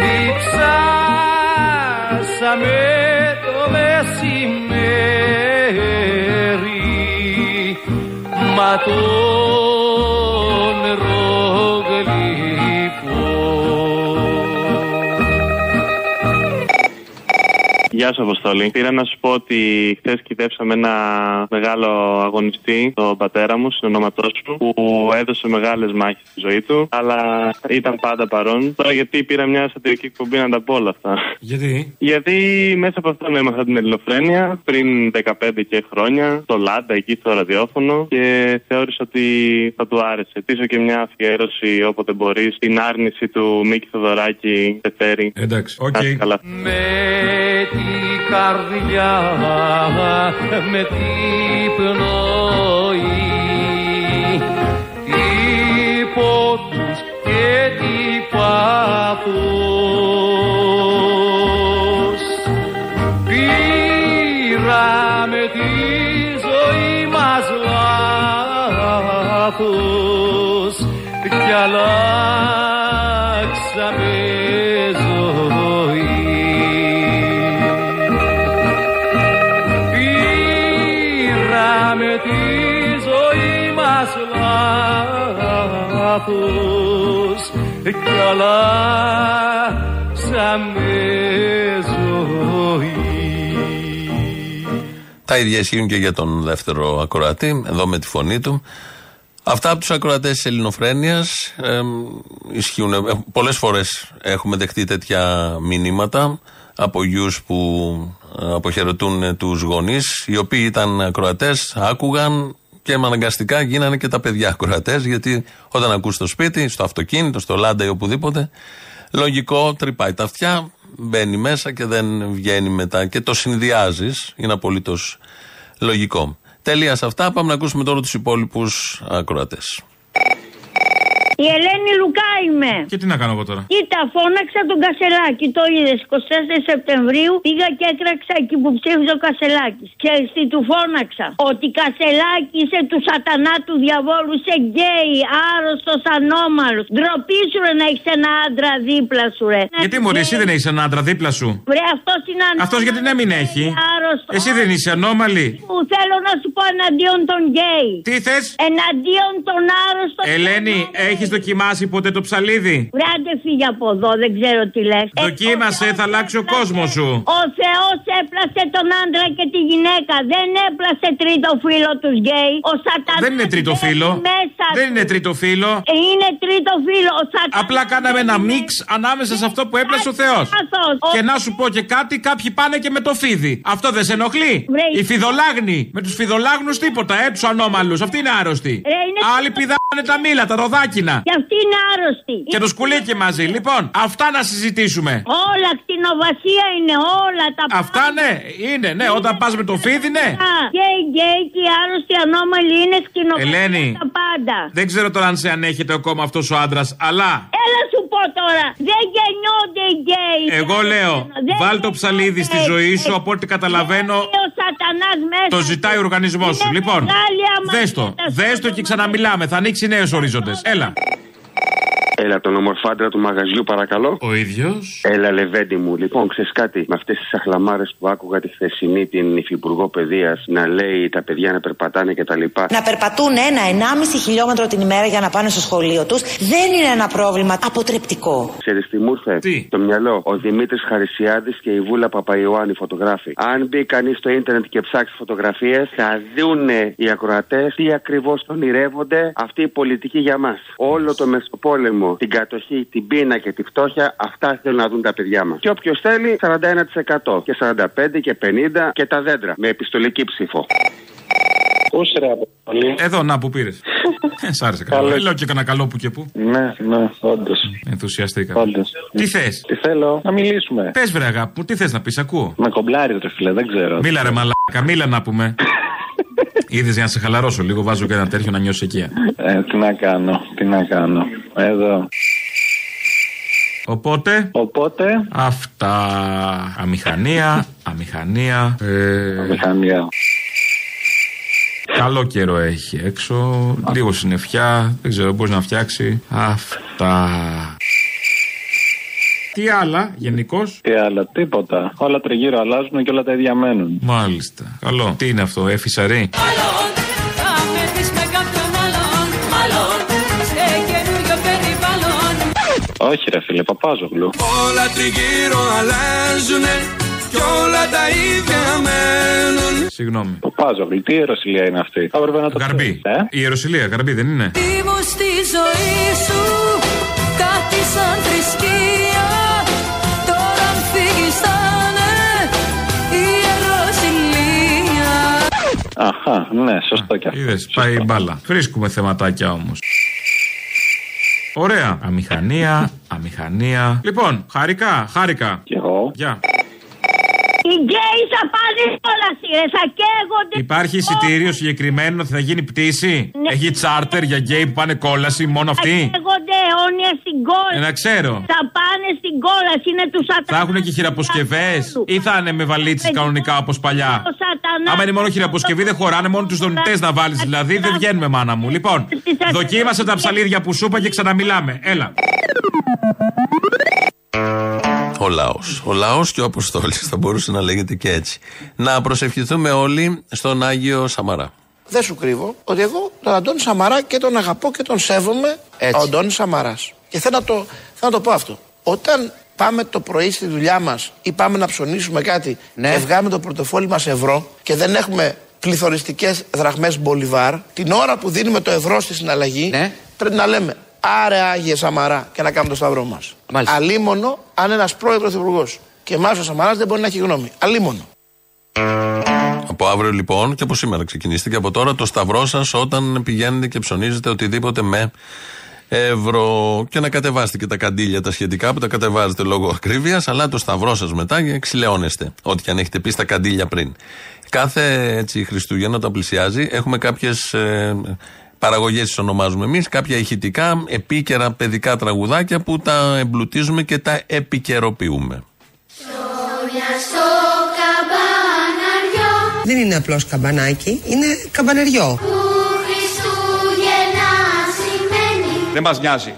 Διψάσαμε το μεσημέρι μα τον Γεια σου, Αποστόλη. Πήρα να σου πω ότι χθες κηδέψαμε ένα μεγάλο αγωνιστή, τον πατέρα μου, συνονόματό του, που έδωσε μεγάλες μάχες στη ζωή του, αλλά ήταν πάντα παρών. Τώρα γιατί πήρα μια σατυρική εκπομπή να τα πω όλα αυτά. Γιατί; Γιατί μέσα από αυτόν έμαθα την ελληνοφρένεια πριν 15 και χρόνια, το Λάντα εκεί στο ραδιόφωνο και θεώρησα ότι θα του άρεσε. Τίσω και μια αφιέρωση όποτε μπορείς στην άρνηση του Μίκη Θοδωράκη Σεφέρη. Εντάξει, οκ. Καλά. με την καρδιά, με την πνοή υπότους και τι πάθος πήραμε τη ζωή μας λάθος κι αλλάξαμε λάθος κι αλλάξαμε ζωή Τα ίδια ισχύουν και για τον δεύτερο ακροατή, εδώ με τη φωνή του. Αυτά από τους ακροατές της Ελληνοφρένειας ισχύουν. Ε, Πολλές φορές έχουμε δεχτεί τέτοια μηνύματα από γιους που ε, αποχαιρετούν τους γονείς, οι οποίοι ήταν ακροατές, άκουγαν και με αναγκαστικά γίνανε και τα παιδιά ακροατές, γιατί όταν ακούς στο σπίτι, στο αυτοκίνητο, στο λάντα ή οπουδήποτε, λογικό τρυπάει τα αυτιά, μπαίνει μέσα και δεν βγαίνει μετά και το συνδυάζεις. Είναι απολύτως λογικό. Τελεία σε αυτά. Πάμε να ακούσουμε τώρα τους υπόλοιπους ακροατές. Η Ελένη Λουκά είμαι. Και τι να κάνω εγώ τώρα; Κοίτα, φώναξα τον Κασελάκη. Το είδες 24 Σεπτεμβρίου. Πήγα και έκραξα εκεί που ψήφιζε ο Κασελάκης. Και τι του φώναξα. Ότι Κασελάκη είσαι του σατανά του διαβόλου. Είσαι γκέι, άρρωστος, ανώμαλος. Ντροπή σου ρε να έχεις ένα άντρα δίπλα σου, ρε. Γιατί μωρή, εσύ δεν έχεις έναν άντρα δίπλα σου; Βρε, αυτός είναι ανώμαλος. Αυτός γιατί να μην έχει; Άρρωστος. Εσύ δεν είσαι ανώμαλη. Που θέλω να σου πω εναντίον των γκέι. Τι θες; Εναντίον των άρρωστων. Ελένη, έχεις δοκιμάσει ποτέ το ψαλίδι; Βρε άντε φύγει από εδώ, δεν ξέρω τι λες. Δοκίμασε, θα αλλάξει ο κόσμος σου. Ο Θεός έπλασε τον άντρα και τη γυναίκα. Δεν έπλασε τρίτο φύλο τους γκέι. Ο σατανάς Δεν είναι τρίτο μπαίνει φίλο. Μέσα Δεν του. είναι τρίτο φίλο. Ε, Είναι τρίτο φίλο. Ο σατανάς Απλά κάναμε ένα μπαίνει μίξ ανάμεσα σε αυτό που έπλασε ο Θεός. Λάθος. Ο- Και να σου πω και κάτι, κάποιοι πάνε και με το φίδι. Αυτό δεν σε ενοχλεί; Βρε, Οι φιδολάγνοι. Με τους φιδολάγνους τίποτα, ε, τους ανώμαλους. Αυτοί είναι άρρωστοι. Ρε, είναι- Άλλοι πηδάνε τα μήλα, τα ροδάκινα. Και αυτή είναι άρρωστη. Και το σκουλίκι μαζί. Λοιπόν, αυτά να συζητήσουμε. Όλα κτηνοβασία είναι όλα τα Αυτά ναι, είναι, ναι. Όταν πας με το φίδι, ναι. Και οι γκέι και οι άρρωστοι ανώμαλοι είναι σκηνοβασία Ελένη. τα πάντα. Δεν ξέρω τώρα αν σε ανέχεται ακόμα αυτός ο άντρας, αλλά Έλα σου πω τώρα, δεν γεννιόνται οι γκέι. εγώ λέω, Δεν βάλ το ψαλίδι στη γεννιόνται. ζωή σου από ό,τι καταλαβαίνω. Είναι ο σατανάς μέσα Το ζητάει ο οργανισμός σου. Είναι Λοιπόν, μεγάλη αμαρτία δες το. στα Δες το και ξαναμιλάμε. Θα ανοίξει νέους ορίζοντες. Έλα. Έλα, τον ομορφάντρα του μαγαζιού, παρακαλώ. Ο ίδιος. Έλα, Λεβέντι μου. Λοιπόν, ξέρεις κάτι, με αυτές τις αχλαμάρες που άκουγα τη χθεσινή την Υφυπουργό Παιδείας να λέει τα παιδιά να περπατάνε κτλ. Να περπατούν ένα-ενάμιση χιλιόμετρο την ημέρα για να πάνε στο σχολείο τους δεν είναι ένα πρόβλημα αποτρεπτικό. Ξέρεις τι μου ήρθε; Το μυαλό. Ο Δημήτρης Χαρισιάδης και η Βούλα Παπαϊωάννη φωτογράφοι. Αν μπει κανείς στο ίντερνετ και ψάξει φωτογραφίες, θα δούνε οι ακροατές τι ακριβώς ονειρεύονται αυτή η πολιτική για μας. Όλο το Μεσοπόλεμο, την κατοχή, την πείνα και τη φτώχεια, αυτά θέλουν να δουν τα παιδιά μας. Και όποιος θέλει, 41% και 45% και 50% και τα δέντρα με επιστολική ψήφο. Πώς ρε Εδώ, να που πήρες. ε, σ' άρεσε καλό. Καλώς. Ε, Λέω και κανένα καλό που και που. Ναι, ναι, όντως. Ενθουσιαστήκα. Όντως. Τι θες; Τι θέλω, να μιλήσουμε. Πες βρε αγάπη μου, τι θες να πεις, ακούω. Με κομπλάρει, ρε φίλε, δεν ξέρω. Μίλα ρε μαλάκα, μίλα να πούμε. Είδες για να σε χαλαρώσω λίγο, βάζω και ένα τέτοιο να νιώσει εκεί. Ε, τι να κάνω, τι να κάνω. Εδώ. Οπότε; Οπότε; Αυτά. Αμηχανία, αμηχανία. Ε, Αμηχανία. Καλό καιρό έχει έξω. Λίγο συννεφιά. Δεν ξέρω, μπορείς να φτιάξει. Αυτά. Τι άλλα, γενικώς; Τι άλλα, τίποτα. Όλα τριγύρω αλλάζουν και όλα τα ίδια μένουν. Μάλιστα. Καλό. Τι είναι αυτό, έφησαρή. Μάλλον Όχι, ρε φίλε, παπάζογλου. Όλα τριγύρω αλλάζουνε κι όλα τα ίδια μένουν. Συγγνώμη. Παπάζογλου, τι ιεροσιλία είναι αυτή; Θα έπρεπε να το Γαρμπή. ξέρεις, Ε; Η Ιεροσιλία, γαρμπή δεν είναι; Ήμουν στη ζωή σου κάτι σαν θρησκεία Τώρα αν φύγεις θα είναι ιεροσιλία Αχα, ναι, σωστό κι αυτό. Είδες, πάει η μπάλα. Βρίσκουμε θεματάκια όμως. Ωραία. Αμηχανία, αμηχανία. Λοιπόν, χαρικά, χάρηκα. Κι εγώ. Γεια. Οι γκέις θα πάνε όλα σειρέ, θα καίγονται. Υπάρχει εισιτήριο συγκεκριμένο, θα γίνει πτήση; Ναι. Έχει τσάρτερ για γκέι που πάνε κόλαση, μόνο Θα αυτοί. καίγονται αιώνια στην κόλαση. Ε, να ξέρω. Θα πάνε στην κόλαση, είναι τους σατανά. Θα έχουν και χειραποσκευές ή θα είναι με βαλίτσες κανονικά όπως παλιά; Ο σατανάς. Άμα είναι μόνο χειραποσκευή δεν χωράνε, μόνο τους δονητές να βάλεις δηλαδή. Δεν βγαίνουμε, μάνα μου. Λοιπόν, δοκίμασε τα ψαλίδια που σου είπα και ξαναμιλάμε. Έλα. Ο λαός. Ο λαός και ο Αποστόλης θα μπορούσε να λέγεται και έτσι. Να προσευχηθούμε όλοι στον Άγιο Σαμαρά. Δεν σου κρύβω ότι εγώ τον Αντώνη Σαμαρά και τον αγαπώ και τον σέβομαι. Έτσι. Ο Αντώνης Σαμαράς. Και θέλω να, το, θέλω να το πω αυτό. Όταν πάμε το πρωί στη δουλειά μας ή πάμε να ψωνίσουμε κάτι Ναι. και βγάλουμε το πορτοφόλι μας ευρώ και δεν έχουμε πληθωριστικές δραχμές μπολιβάρ, την ώρα που δίνουμε το ευρώ στη συναλλαγή, Ναι. πρέπει να λέμε Άρε Άγιε Σαμαρά και να κάνουμε το σταυρό μας. Μάλιστα. Αλίμονο αν ένας πρώην πρωθυπουργός και μάλιστα ο Σαμαράς δεν μπορεί να έχει γνώμη. Αλίμονο. Από αύριο λοιπόν και από σήμερα ξεκινήστε και από τώρα το σταυρό σας όταν πηγαίνετε και ψωνίζετε οτιδήποτε με ευρώ. Και να κατεβάσετε και τα καντήλια τα σχετικά που τα κατεβάζετε λόγω ακρίβειας, αλλά το σταυρό σας μετά και ξυλαιώνεστε. Ό,τι και αν έχετε πει στα καντήλια πριν. Κάθε έτσι Χριστούγεννα όταν πλησιάζει έχουμε κάποιες ε, παραγωγές, τις ονομάζουμε εμείς, κάποια ηχητικά, επίκαιρα παιδικά τραγουδάκια που τα εμπλουτίζουμε και τα επικαιροποιούμε. Δεν είναι απλώς καμπανάκι, είναι καμπανεριό. Δεν μας νοιάζει.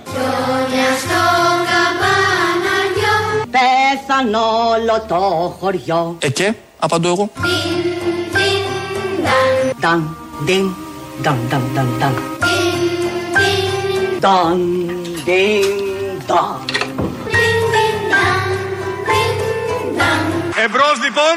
Πέθαν όλο το χωριό. Ε και, απαντώ εγώ. Ταν, διν, ταν, ταν, ταν, ταν. Ταν, διν, ταν. Εμπρός λοιπόν.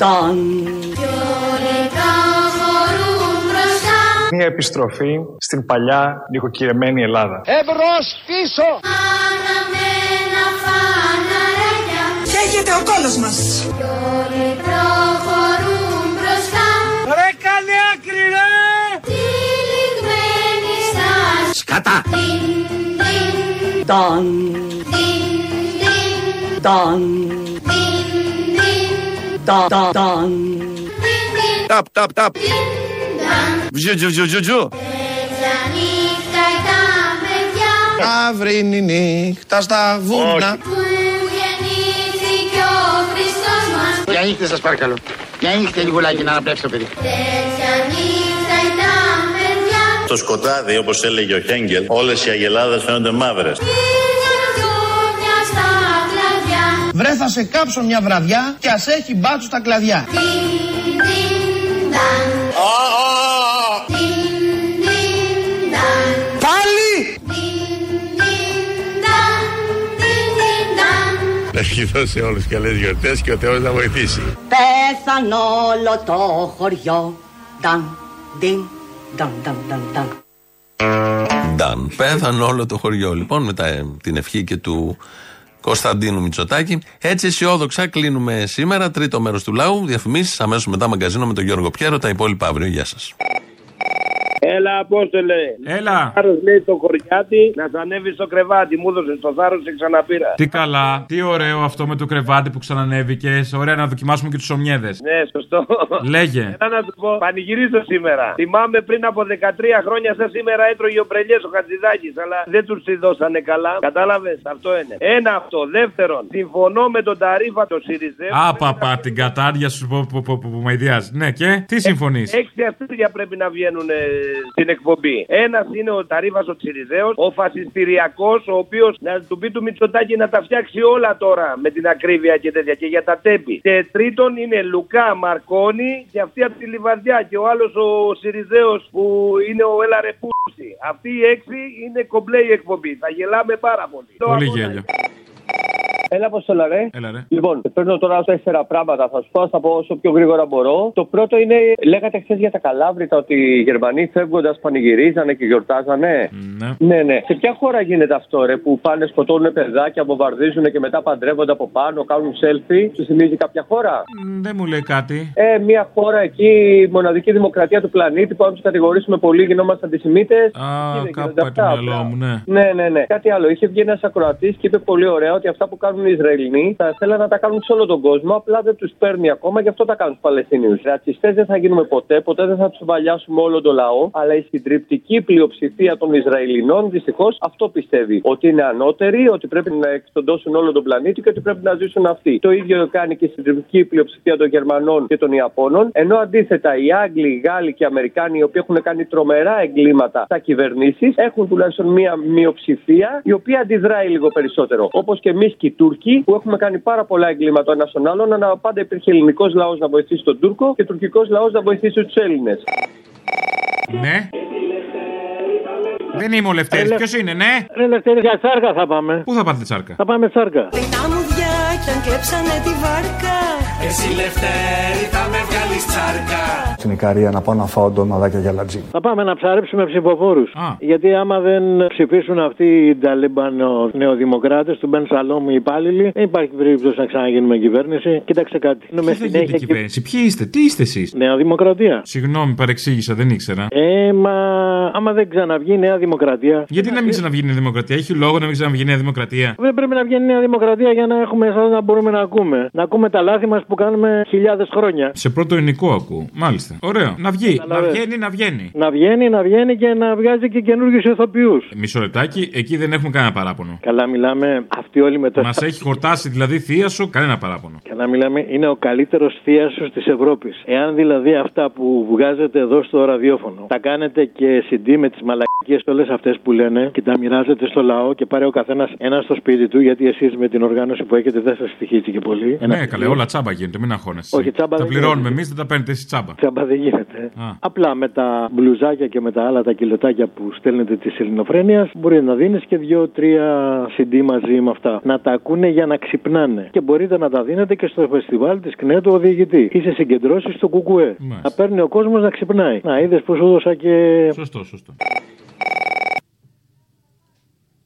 ταν. Μια επιστροφή στην παλιά νοικοκυρεμένη Ελλάδα. Εμπρός πίσω! Καίγεται ο κόλος μας. Ρε κάνε άκρη ρε! Σκατά. Ταν, ταν. Ταν, ταν, ταν. Ταπ, ταπ, ταπ. Βζου, βζου, βζου, βζου, βζου. Αύρινη νύχτα στα βουνά. Για νύχτε σας παρακαλώ. Για νύχτε λιγουλάκι να αναπνεύσει το παιδί. Στο σκοτάδι, όπως έλεγε ο Χέγγελ, όλες οι αγελάδες φαίνονται μαύρες. Βρε θα σε κάψω μια βραδιά και ας έχει μπάτσου στα κλαδιά. Πάλι! ευχηθώ σε όλους καλές γιορτές και ο Θεός να βοηθήσει. Πέθαν όλο το χωριό. Νταν, ντιν, νταν, νταν, νταν, νταν. Νταν. Πέθανε όλο το χωριό. Λοιπόν, μετά ε, την ευχή και του Κωνσταντίνου Μητσοτάκη. Έτσι αισιόδοξα κλείνουμε σήμερα. Τρίτο μέρος του λαού. Διαφημίσεις αμέσως μετά μαγκαζίνο με τον Γιώργο Πιέρο. Τα υπόλοιπα αύριο. Γεια σας. Έλα, Απόστολε. Έλα. Θάρρο λέει το χωριάτι να σ' ανέβει στο κρεβάτι. Μου έδωσε το θάρρος και ξαναπήρα. Τι καλά, τι ωραίο αυτό με το κρεβάτι που ξανανέβηκες. Ωραία να δοκιμάσουμε και τους ομιέδες. Ναι, σωστό. Λέγε. Έλα να του πω, πανηγυρίζω σήμερα. Θυμάμαι πριν από 13 χρόνια, σαν σήμερα έτρωγε ο Πρελιέ ο Χατζηδάκης, αλλά δεν τους τη δώσανε καλά. Κατάλαβες, αυτό είναι. Ένα αυτό. Δεύτερον, συμφωνώ με τον Ταρίφα το ΣΥΡΙΖΕ. Άπαπα την κατάρια σου που, που, που, που με ιδιάζει. Ναι, και τι συμφωνείς; Έξι αστήρια πρέπει να βγαίνουν ε, στην εκπομπή. Ένας είναι ο Ταρίφα ο Τσιριζέο, ο φασιστηριακός, ο οποίος να του πει του Μητσοτάκη να τα φτιάξει όλα τώρα με την ακρίβεια και τέτοια και για τα τέμπη. Και τρίτον είναι Λουκά Μαρκόνη και αυτή από τη Λιβαδιά και ο άλλος ο Σιριζέο που είναι ο Έλαρε Πούση. Αυτοί οι έξι είναι κομπλέ η εκπομπή. Θα γελάμε πάρα πολύ. Πολύ γέλιο. Έλα, πώ το λαρέ. Έλα, ρε. Λοιπόν, παίρνω τώρα τέσσερα πράγματα. Θα σου πω, θα πω όσο πιο γρήγορα μπορώ. Το πρώτο είναι, λέγατε χθες για τα Καλάβρητα ότι οι Γερμανοί φεύγοντας πανηγυρίζανε και γιορτάζανε. Ναι. Ναι, ναι. Σε ποια χώρα γίνεται αυτό, ρε, που πάνε, σκοτώνουν παιδάκια, βομβαρδίζουν και μετά παντρεύονται από πάνω, κάνουν selfie. Σου θυμίζει κάποια χώρα; Μ, Δεν μου λέει κάτι. Ε, μια χώρα εκεί, η μοναδική δημοκρατία του πλανήτη που αν τους κατηγορήσουμε πολύ γινόμαστε αντισημίτε. Α, κάπου πάει το μυαλό μου, ναι. Ναι, ναι, ναι. Κάτι άλλο. Είχε βγει ένας ακροατής και είπε πολύ ωραία ότι αυτά που κάνουν οι Ισραηλινοί θα θέλουν να τα κάνουν σε όλο τον κόσμο. Απλά δεν τους παίρνει ακόμα, γι' αυτό τα κάνουν του Παλαιστινίους. Ρατσιστές δεν θα γίνουμε ποτέ, ποτέ δεν θα τους βαλιάσουμε όλο τον λαό. Αλλά η συντριπτική πλειοψηφία των Ισραηλινών δυστυχώς αυτό πιστεύει. Ότι είναι ανώτεροι, ότι πρέπει να εξοντώσουν όλο τον πλανήτη και ότι πρέπει να ζήσουν αυτοί. Το ίδιο κάνει και η συντριπτική πλειοψηφία των Γερμανών και των Ιαπώνων. Ενώ αντίθετα οι Άγγλοι, οι Γάλλοι και οι Αμερικάνοι, οι οποίοι έχουν κάνει τρομερά εγκλήματα στα κυβερνήσεις, έχουν τουλάχιστον μία μειοψηφία η οποία αντιδράει λίγο περισσότερο. Όπως και εμείς και οι Τούρκοι που έχουμε κάνει πάρα πολλά εγκλήματα ο ένα τον άλλον, αλλά πάντα υπήρχε ελληνικός λαός να βοηθήσει τον Τούρκο και τουρκικός λαός να βοηθήσει τους Έλληνες. Ναι. Δεν είμαι ο Λευτέρης. Ρε, Ποιος είναι, ναι; Ρε Λευτέρη, για τσάρκα θα πάμε. Πού θα πάτε τσάρκα; Θα πάμε τσάρκα. Τα μουδιά κι αν κλέψανε τη βάρκα Εσύ Λευτέρη θα με βγάλεις τσάρκα Στην Ικαρία να πάω να φάω ντομαδάκια για λατζί. Θα πάμε να ψαρέψουμε ψηφοφόρους. Γιατί άμα δεν ψηφίσουν αυτοί οι Ταλίμπανο νεοδημοκράτες του Μπεν Σαλόμ οι υπάλληλοι, δεν υπάρχει περίπτωση να ξαναγίνουμε κυβέρνηση. Κοίταξε κάτι. Είναι με Τι θα γίνετε κυβέρνηση. Ποιοι είστε, τι είστε εσείς; Νεοδημοκρατία. Συγγνώμη, παρεξήγησα, δεν ήξερα. Ε, μα άμα δεν ξαναβγεί η Νέα Δημοκρατία. Γιατί να μην ξαναβγεί η Νέα Δημοκρατία, έχει λόγο να μην ξαναβγεί η Νέα Δημοκρατία. Δεν πρέπει να βγαίνει η Νέα Δημοκρατία για να έχουμε εσάς να μπορούμε να ακούμε. Να ακούμε τα λάθη μας που κάνουμε χιλιάδες χρόνια. Σε πρώτο ελληνικό ακούω. Μάλιστα. Ωραίο. Να βγει. Να Καταλαβες. βγαίνει, να βγαίνει. Να βγαίνει, να βγαίνει και να βγάζει και καινούργιου ηθοποιούς. Μισό λεπτάκι, εκεί δεν έχουμε κανένα παράπονο. Καλά, μιλάμε αυτοί όλοι με το. Μας έχει χορτάσει δηλαδή θεία σου, κανένα παράπονο. Καλά, μιλάμε, είναι ο καλύτερος θείασος της Ευρώπης. Εάν δηλαδή αυτά που βγάζετε εδώ στο ραδιόφωνο τα κάνετε και CD με τις μαλακίε όλε αυτές που λένε και τα μοιράζετε στο λαό και πάρει ο καθένας ένα στο σπίτι του, γιατί εσείς με την οργάνωση που έχετε δεν σας στοιχίζει και πολύ. Ένα Ναι, καλέ, όλα τσάμπα γίνεται, μην αγχώνεσαι. Όχι, τσάμπα Τα δεν πληρώνουμε γίνεται. εμείς, δεν τα παίρνετε εσεί τσάμπα. Τσάμπα δεν γίνεται. Α. Απλά με τα μπλουζάκια και με τα άλλα τα κιλοτάκια που στέλνετε της ελληνοφρένειας μπορεί να δίνεις και δύο-τρία CD μαζί με αυτά. Να τα ακούνε για να ξυπνάνε. Και μπορείτε να τα δίνετε και στο φεστιβάλ της ΚΝΕ του οδηγητή. Ή σε συγκεντρώσεις στο Κουκουέ. Να παίρνει ο κόσμος να ξυπνάει. Να είδες που σου έδωσα και. Σωστό, σωστό.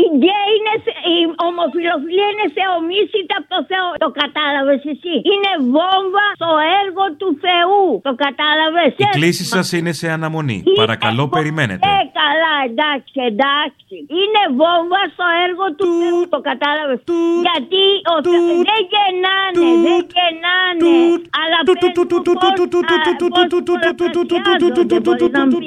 Η γκέι είναι, σε- η ομοφιλοφιλία είναι θεομήσιτα από το Θεό. Το κατάλαβε εσύ. Είναι βόμβα στο έργο του Θεού. Το κατάλαβε. Η κλήση σα είναι σε αναμονή. Παρακαλώ, περιμένετε. Ε, καλά, εντάξει, εντάξει. Είναι βόμβα στο έργο του Θεού. Το κατάλαβε. Γιατί ο Θεός δεν γεννάνε, δεν γεννάνε. Αλλά παίρνουν πώς θα- πώς πολλαπλασιάζονται, μπορεί να μπει.